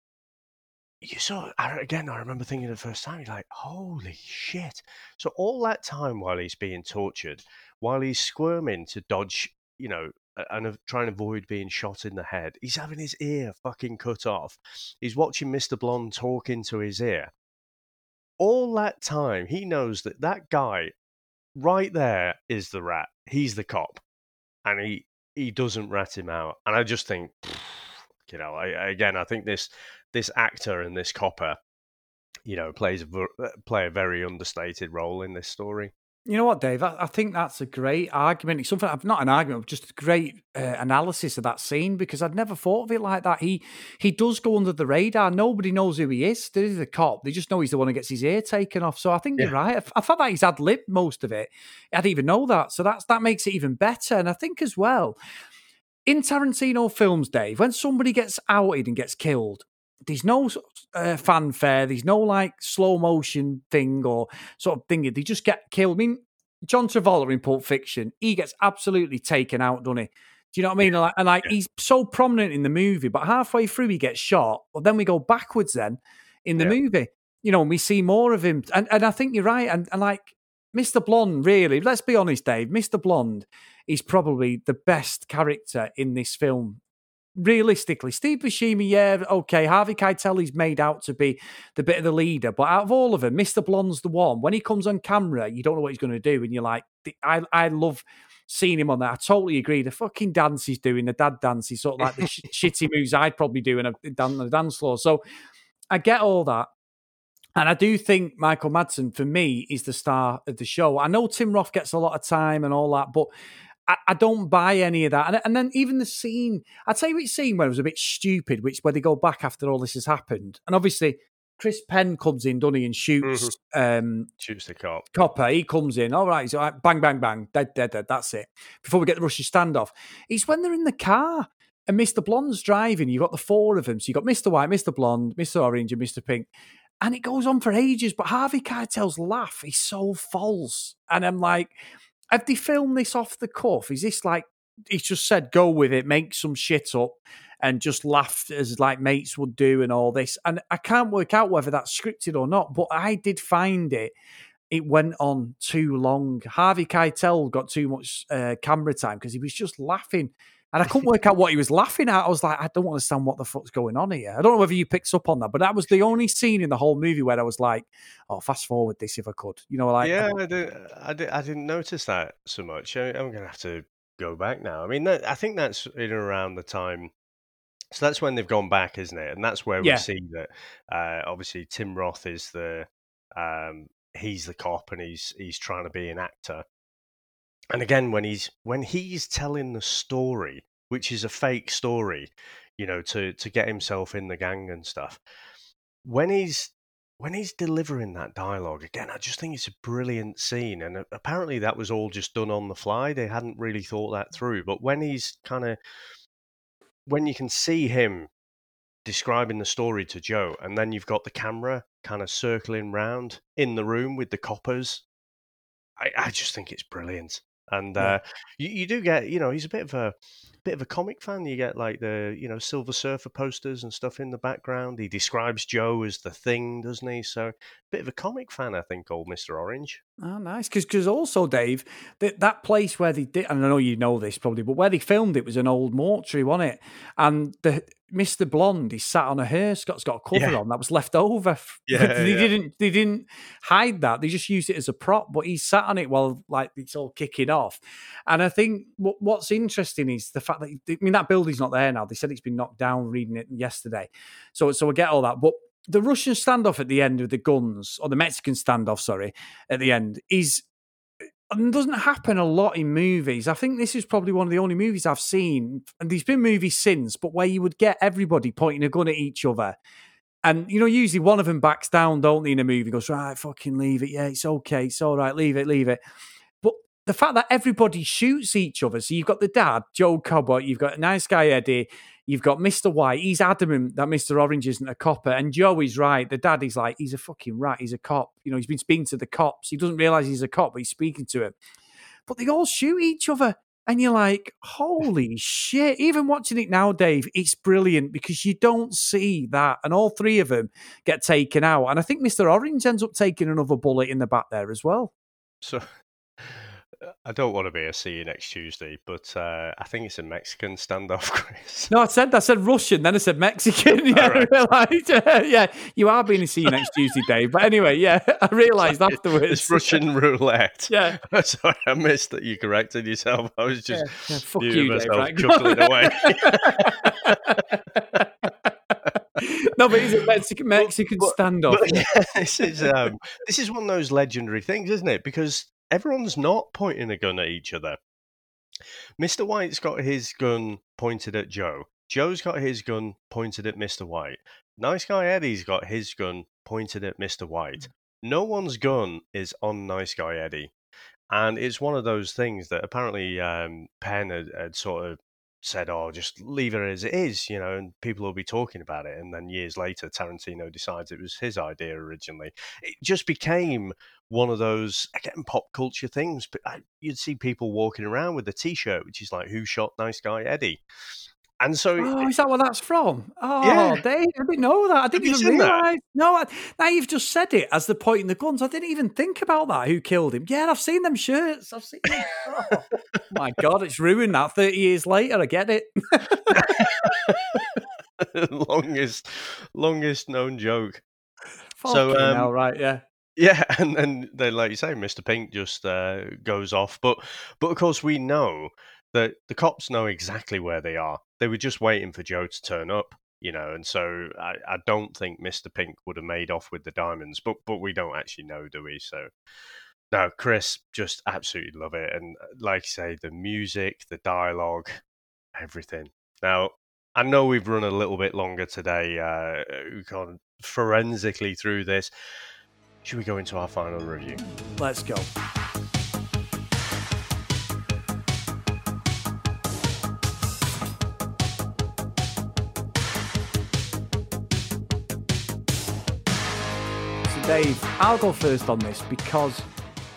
You saw again. I remember thinking the first time, you're like, "Holy shit!" So all that time while he's being tortured, while he's squirming to dodge, you know, and trying to avoid being shot in the head, he's having his ear fucking cut off. He's watching Mister Blonde talk into his ear. All that time, he knows that that guy right there is the rat. He's the cop, and he he doesn't rat him out. And I just think, you know, I- again, I think this this actor and this copper, you know, plays a uh, play a very understated role in this story. You know what, Dave? I, I think that's a great argument. It's something I've not an argument, but just a great uh, analysis of that scene because I'd never thought of it like that. He he does go under the radar. Nobody knows who he is. They're the cop. They just know he's the one who gets his ear taken off. So I think you're right. I, I thought that he's ad lib most of it. I didn't even know that. So that's that makes it even better. And I think as well in Tarantino films, Dave, when somebody gets outed and gets killed, there's no uh, fanfare, there's no like slow motion thing or sort of thing. They just get killed. I mean, John Travolta in Pulp Fiction, he gets absolutely taken out, doesn't he? Do you know what I mean? And like, and like he's so prominent in the movie, but halfway through he gets shot. But then we go backwards then in the Yeah. movie, you know, and we see more of him. And and I think you're right. And, and like Mr. Blonde, really, let's be honest, Dave. Mr. Blonde is probably the best character in this film. Realistically, Steve Buscemi, yeah, okay. Harvey Keitel is made out to be the bit of the leader, but out of all of them, Mr. Blonde's the one. When he comes on camera, you don't know what he's going to do, and you're like, I, I love seeing him on that. I totally agree. The fucking dance he's doing, the dad dance, he's sort of like the sh- shitty moves I'd probably do in a, on the dance floor. So I get all that. And I do think Michael Madsen, for me, is the star of the show. I know Tim Roth gets a lot of time and all that, but I, I don't buy any of that. And, and then even the scene, I'd say which scene where it was a bit stupid, which where they go back after all this has happened. And obviously, Chris Penn comes in, doesn't he, and shoots um, Shoots the cop. Copper. He comes in, all right, so like, bang, bang, bang, dead, dead, dead. That's it. Before we get the Russian standoff, it's when they're in the car and Mr. Blonde's driving. You've got the four of them. So you've got Mr. White, Mr. Blonde, Mr. Orange, and Mr. Pink. And it goes on for ages. But Harvey Keitel's laugh is so false. And I'm like, have they filmed this off the cuff? Is this like he's just said go with it, make some shit up, and just laughed as like mates would do and all this. And I can't work out whether that's scripted or not, but I did find it. It went on too long. Harvey Keitel got too much uh, camera time because he was just laughing. And I couldn't work out what he was laughing at. I was like, I don't understand what the fuck's going on here. I don't know whether you picked up on that, but that was the only scene in the whole movie where I was like, oh, fast forward this if I could. You know, like, yeah, I, did, I, did, I didn't notice that so much. I, am going to have to go back now. I mean, that, I think that's in and around the time. So that's when they've gone back, isn't it? And that's where we Yeah. see that uh, obviously Tim Roth is the um, he's the cop and he's he's trying to be an actor. And again, when he's when he's telling the story, which is a fake story, you know, to to get himself in the gang and stuff, when he's when he's delivering that dialogue again, I just think it's a brilliant scene. And apparently, that was all just done on the fly. They hadn't really thought that through. But when he's kind of when you can see him describing the story to Joe, and then you've got the camera kind of circling round in the room with the coppers. I, I just think it's brilliant, and Yeah. uh, you, you do get you know he's a bit of a bit of a comic fan. You get like the you know Silver Surfer posters and stuff in the background. He describes Joe as the thing, doesn't he? So bit of a comic fan, I think, old Mister Orange. Oh, nice. Because also, Dave, that that place where they did, and I know you know this probably, but where they filmed it was an old mortuary, wasn't it? And the Mr. Blonde, he sat on a hearse, got, got a cover Yeah. on that was left over. Yeah, they yeah. didn't they didn't hide that. They just used it as a prop, but he sat on it while like it's all kicking off. And I think what, what's interesting is the fact that I mean that building's not there now. They said it's been knocked down. Reading it yesterday, so so I get all that, but. The Russian standoff at the end with the guns, or the Mexican standoff, sorry, at the end is uh, doesn't happen a lot in movies. I think this is probably one of the only movies I've seen, and there's been movies since, but where you would get everybody pointing a gun at each other. And you know, usually one of them backs down, don't they, in a movie, goes, right, fucking leave it. Yeah, it's okay, it's all right, leave it, leave it. But the fact that everybody shoots each other, so you've got the dad, Joe Cabot, you've got a nice guy Eddie, you've got Mr. White, he's adamant that Mr. Orange isn't a copper, and Joe is right. The dad is like, he's a fucking rat, he's a cop. You know, he's been speaking to the cops. He doesn't realise he's a cop, but he's speaking to him. But they all shoot each other. And you're like, holy shit. Even watching it now, Dave, it's brilliant because you don't see that. And all three of them get taken out. And I think Mr. Orange ends up taking another bullet in the back there as well. So I don't want to be a see you next Tuesday, but uh, I think it's a Mexican standoff, Chris. No, I said I said Russian, then I said Mexican. Yeah, I realised. yeah, you are being a see you next Tuesday, Dave. But anyway, yeah, I realised afterwards. It's Russian roulette. Yeah. Sorry, I missed that you corrected yourself. I was just Yeah, fuck you, Dave, myself right? chuckling away. no, but it's a Mexican, Mexican standoff. But yeah, this is um, this is one of those legendary things, isn't it? Because everyone's not pointing a gun at each other. Mr. White's got his gun pointed at Joe. Joe's got his gun pointed at Mr. White. Nice guy Eddie's got his gun pointed at Mr. White. No one's gun is on Nice Guy Eddie. And it's one of those things that apparently um, Penn had, had sort of said, "Oh, just leave it as it is," you know, and people will be talking about it. And then years later, Tarantino decides it was his idea originally. It just became one of those again pop culture things. But I, you'd see people walking around with a T-shirt which is like, "Who shot Nice Guy Eddie?" And so, Oh, is that where that's from? Oh, Yeah. Dave, I didn't know that. I didn't even seen that? No, I, now you've just said it as the point in the guns. I didn't even think about that. Who killed him? Yeah, I've seen them shirts. I've seen them. Oh, my God, it's ruined that 30 years later. I get it. longest, longest known joke. Fucking um, hell, right, yeah. Yeah, and then then like you say, Mr. Pink just uh, goes off. But but of course we know that the cops know exactly where they are. They were just waiting for Joe to turn up, you know, and so I, I don't think Mr. Pink would have made off with the diamonds, but but we don't actually know, do we? So no, Chris, just absolutely love it. And uh, like you say, the music, the dialogue, everything. Now, I know we've run a little bit longer today. Uh, we've gone forensically through this. Should we go into our final review? Let's go. Dave, I'll go first on this because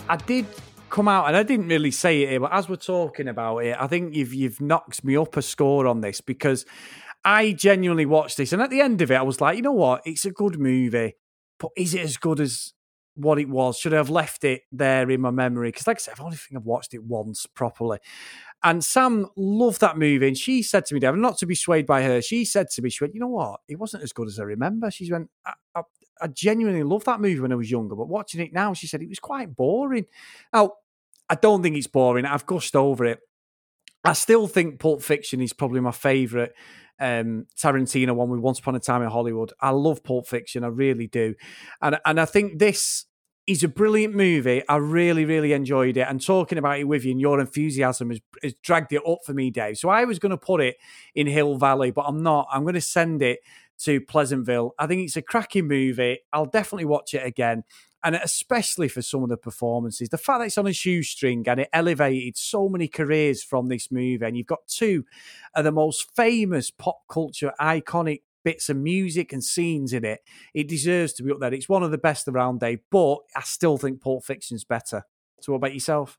I did come out, and I didn't really say it here, but as we're talking about it, I think you've you've knocked me up a score on this because I genuinely watched this, and at the end of it, I was like, you know what, it's a good movie, but is it as good as what it was? Should I have left it there in my memory? Because, like I said, I've only think I've watched it once properly. And Sam loved that movie, and she said to me, Devin, not to be swayed by her, she said to me, she went, you know what, it wasn't as good as I remember. She went, I, I genuinely loved that movie when I was younger, but watching it now, she said it was quite boring. Now, I don't think it's boring. I've gushed over it. I still think Pulp Fiction is probably my favourite um, Tarantino one with Once Upon a Time in Hollywood. I love Pulp Fiction, I really do, and and I think this is a brilliant movie. I really, really enjoyed it. And talking about it with you and your enthusiasm has, has dragged it up for me, Dave. So I was going to put it in Hill Valley, but I'm not. I'm going to send it to Pleasantville. I think it's a cracking movie. I'll definitely watch it again. And especially for some of the performances, the fact that it's on a shoestring and it elevated so many careers from this movie. And you've got two of the most famous pop culture iconic bits of music and scenes in it. It deserves to be up there. It's one of the best around, Dave, but I still think Pulp Fiction's better. So, what about yourself?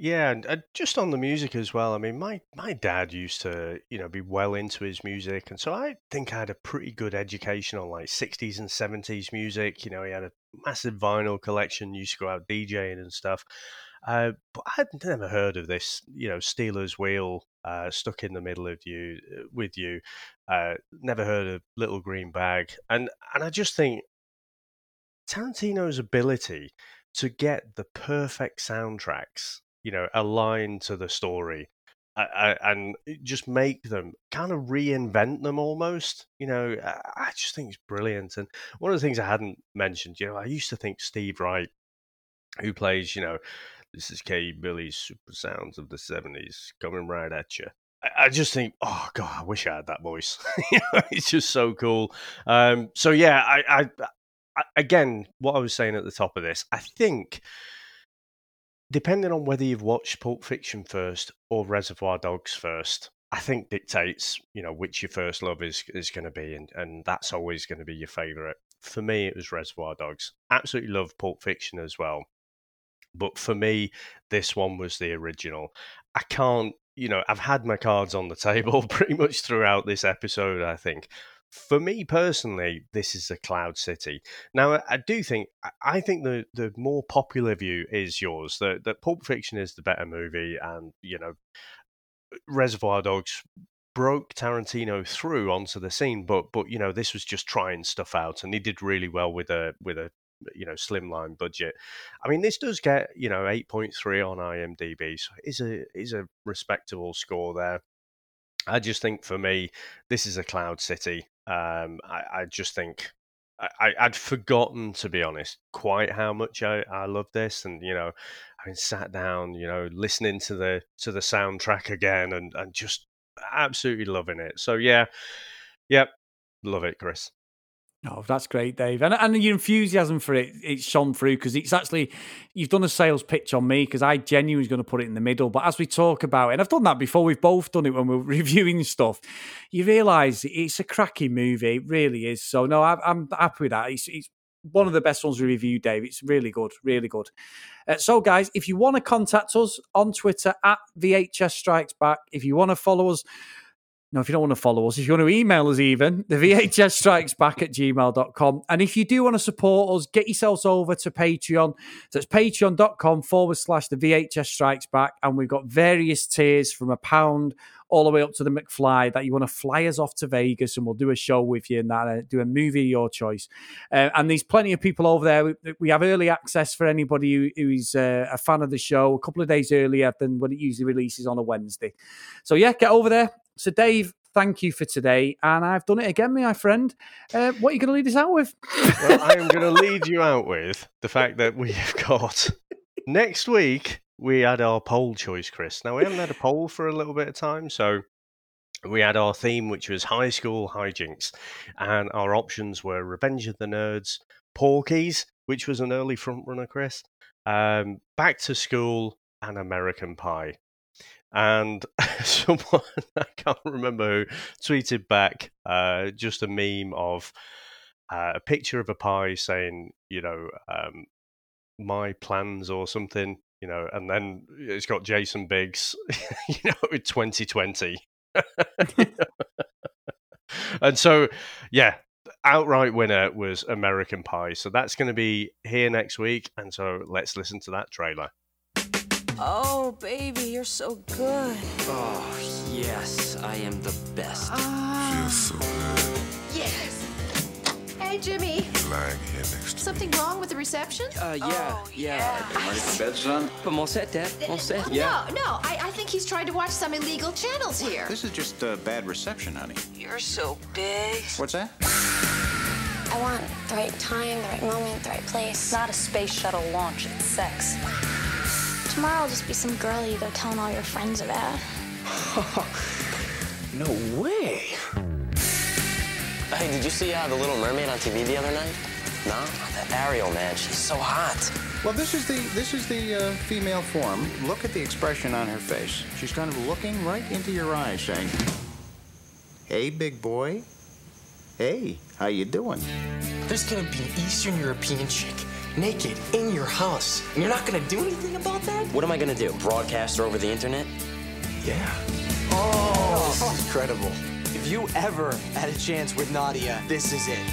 Yeah, and uh, just on the music as well. I mean, my my dad used to, you know, be well into his music, and so I think I had a pretty good education on like 60s and 70s music. You know, he had a massive vinyl collection, used to go out DJing and stuff. Uh, but I had never heard of this, you know, Stealers Wheel uh, stuck in the middle of you uh, with you. Uh, never heard of Little Green Bag, and and I just think Tarantino's ability to get the perfect soundtracks you know, align to the story and just make them kind of reinvent them almost. You know, I just think it's brilliant. And one of the things I hadn't mentioned, you know, I used to think Steve Wright, who plays, you know, this is K. Billy's super sounds of the 70s coming right at you. I just think, oh god, I wish I had that voice. it's just so cool. Um, so yeah, I, I, I, again, what I was saying at the top of this, I think depending on whether you've watched Pulp Fiction first or Reservoir Dogs first, I think dictates, you know, which your first love is is going to be, and, and that's always going to be your favorite. For me, it was Reservoir Dogs. Absolutely love Pulp Fiction as well, but for me, this one was the original. I can't, you know, I've had my cards on the table pretty much throughout this episode. I think for me personally, this is a Cloud City. Now, I do think I think the the more popular view is yours. That that Pulp Fiction is the better movie, and you know, Reservoir Dogs broke Tarantino through onto the scene. But but you know, this was just trying stuff out, and he did really well with a with a you know slimline budget. I mean, this does get you know eight point three on IMDb, so is a is a respectable score there. I just think for me, this is a Cloud City. Um, I, I, just think I, would forgotten, to be honest, quite how much I, I love this, and you know, I mean, sat down, you know, listening to the to the soundtrack again, and and just absolutely loving it. So yeah, yep, love it, Chris. Oh, that's great, Dave. And, and your enthusiasm for it, it's shone through because it's actually, you've done a sales pitch on me because I genuinely was going to put it in the middle. But as we talk about it, and I've done that before, we've both done it when we're reviewing stuff, you realise it's a cracking movie. It really is. So, no, I, am happy with that. It's, it's one of the best ones we reviewed, Dave. It's really good, really good. Uh, so, guys, if you want to contact us on Twitter at VHS Strikes Back, if you want to follow us, no, if you don't want to follow us, if you want to email us even, the VHS strikes back at gmail.com. And if you do want to support us, get yourselves over to Patreon. So it's patreon.com forward slash the VHS strikes back. And we've got various tiers from a pound all the way up to the McFly that you want to fly us off to Vegas and we'll do a show with you and that, uh, do a movie your choice. Uh, and there's plenty of people over there. We, we have early access for anybody who, who's uh, a fan of the show a couple of days earlier than when it usually releases on a Wednesday. So yeah, get over there. So Dave, thank you for today. And I've done it again, my friend. Uh, what are you going to lead us out with? well, I am going to lead you out with the fact that we have got next week we had our poll choice, Chris. Now we haven't had a poll for a little bit of time, so we had our theme, which was high school hijinks, and our options were Revenge of the Nerds, Porky's, which was an early front runner, Chris, um, Back to School, and American Pie. And someone I can't remember who tweeted back uh, just a meme of uh, a picture of a pie saying, you know, um, my plans or something you know, and then it's got Jason Biggs, you know, with 2020. and so, yeah, outright winner was American Pie. So that's going to be here next week. And so let's listen to that trailer. Oh, baby, you're so good. Oh, yes, I am the best. Feels so good. Yes. Hey, Jimmy. Lying here next to Something wrong with the reception? Uh, yeah, yeah. Ready for bed, son? But mon set, Dad. Mon set. No, no. I, I think he's trying to watch some illegal channels here. This is just uh, bad reception, honey. You're so big. What's that? I want the right time, the right moment, the right place. Not a space shuttle launch, it's sex. Tomorrow will just be some girl you go telling all your friends about. no way. Hey, did you see uh, The Little Mermaid on TV the other night? No? That Ariel, man, she's so hot. Well, this is the this is the uh, female form. Look at the expression on her face. She's kind of looking right into your eyes, saying, "Hey, big boy. Hey, how you doing?" There's gonna be an Eastern European chick naked in your house. And you're not gonna do anything about that? What am I gonna do? Broadcast her over the internet? Yeah. Oh, this is incredible. If you ever had a chance with Nadia, this is it.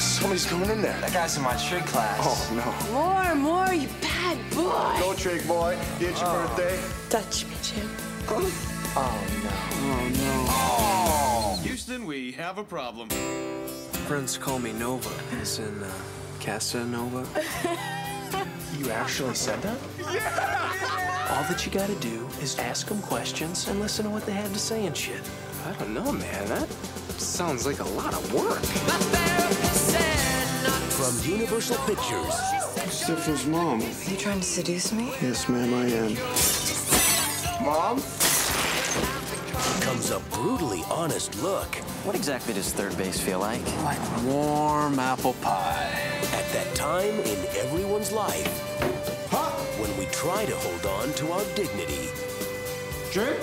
Somebody's coming in there. That guy's in my trig class. Oh no. More, more, you bad boy. Go, trick boy. It's your birthday. Touch me, Jim. Oh no. Oh no. Houston, we have a problem. Friends call me Nova. As in, uh, Casanova. you actually said that? Yeah! All that you gotta do is ask them questions and listen to what they have to say and shit. I don't know, man. That sounds like a lot of work. From Universal Pictures. Stifler's mom. Are you trying to seduce me? Yes, ma'am, I am. Mom? Comes a brutally honest look What exactly does third base feel like? Like warm apple pie. at that time in everyone's life when we try to hold on to our dignity. Jim?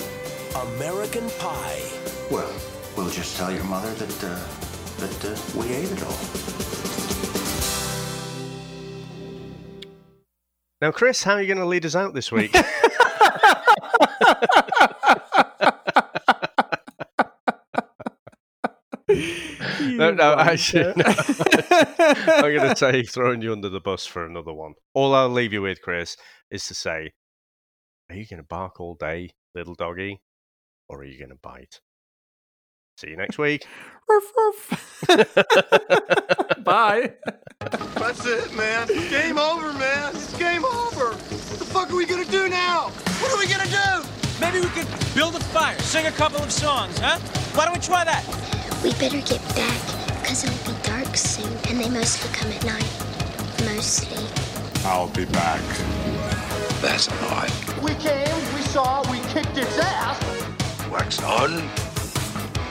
American Pie. Well, we'll just tell your mother that, uh, that uh, we ate it all. Now, Chris, how are you going to lead us out this week? no, no, actually, no. I'm going to say throwing you under the bus for another one. All I'll leave you with, Chris, is to say, are you going to bark all day, little doggy, or are you going to bite? See you next week. Bye. That's it, man. Game over, man. It's game over. What the fuck are we gonna do now? What are we gonna do? Maybe we could build a fire, sing a couple of songs, huh? Why don't we try that? We better get back, because it'll be dark soon, and they mostly come at night. Mostly. I'll be back. That's odd. We came, we saw, we kicked its ass. Wax on,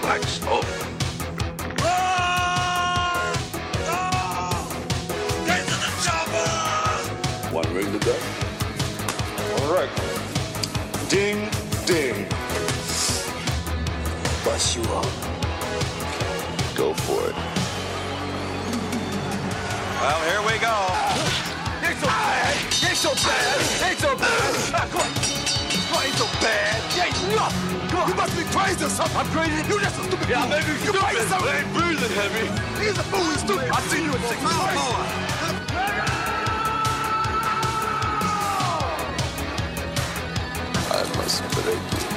wax off. One ring to go. All right. Ding, ding. Bust you up go for it. Well, here we go. Ain't so bad. Ain't so bad. Ain't so bad. Ah, come on. Come ain't so bad. You ain't nothing. You must be crazy or something. I'm crazy. You just a stupid Yeah, maybe you stupid. crazy ain't breathing heavy. He's a fool. He's stupid. I seen you at six. Come. I must break you.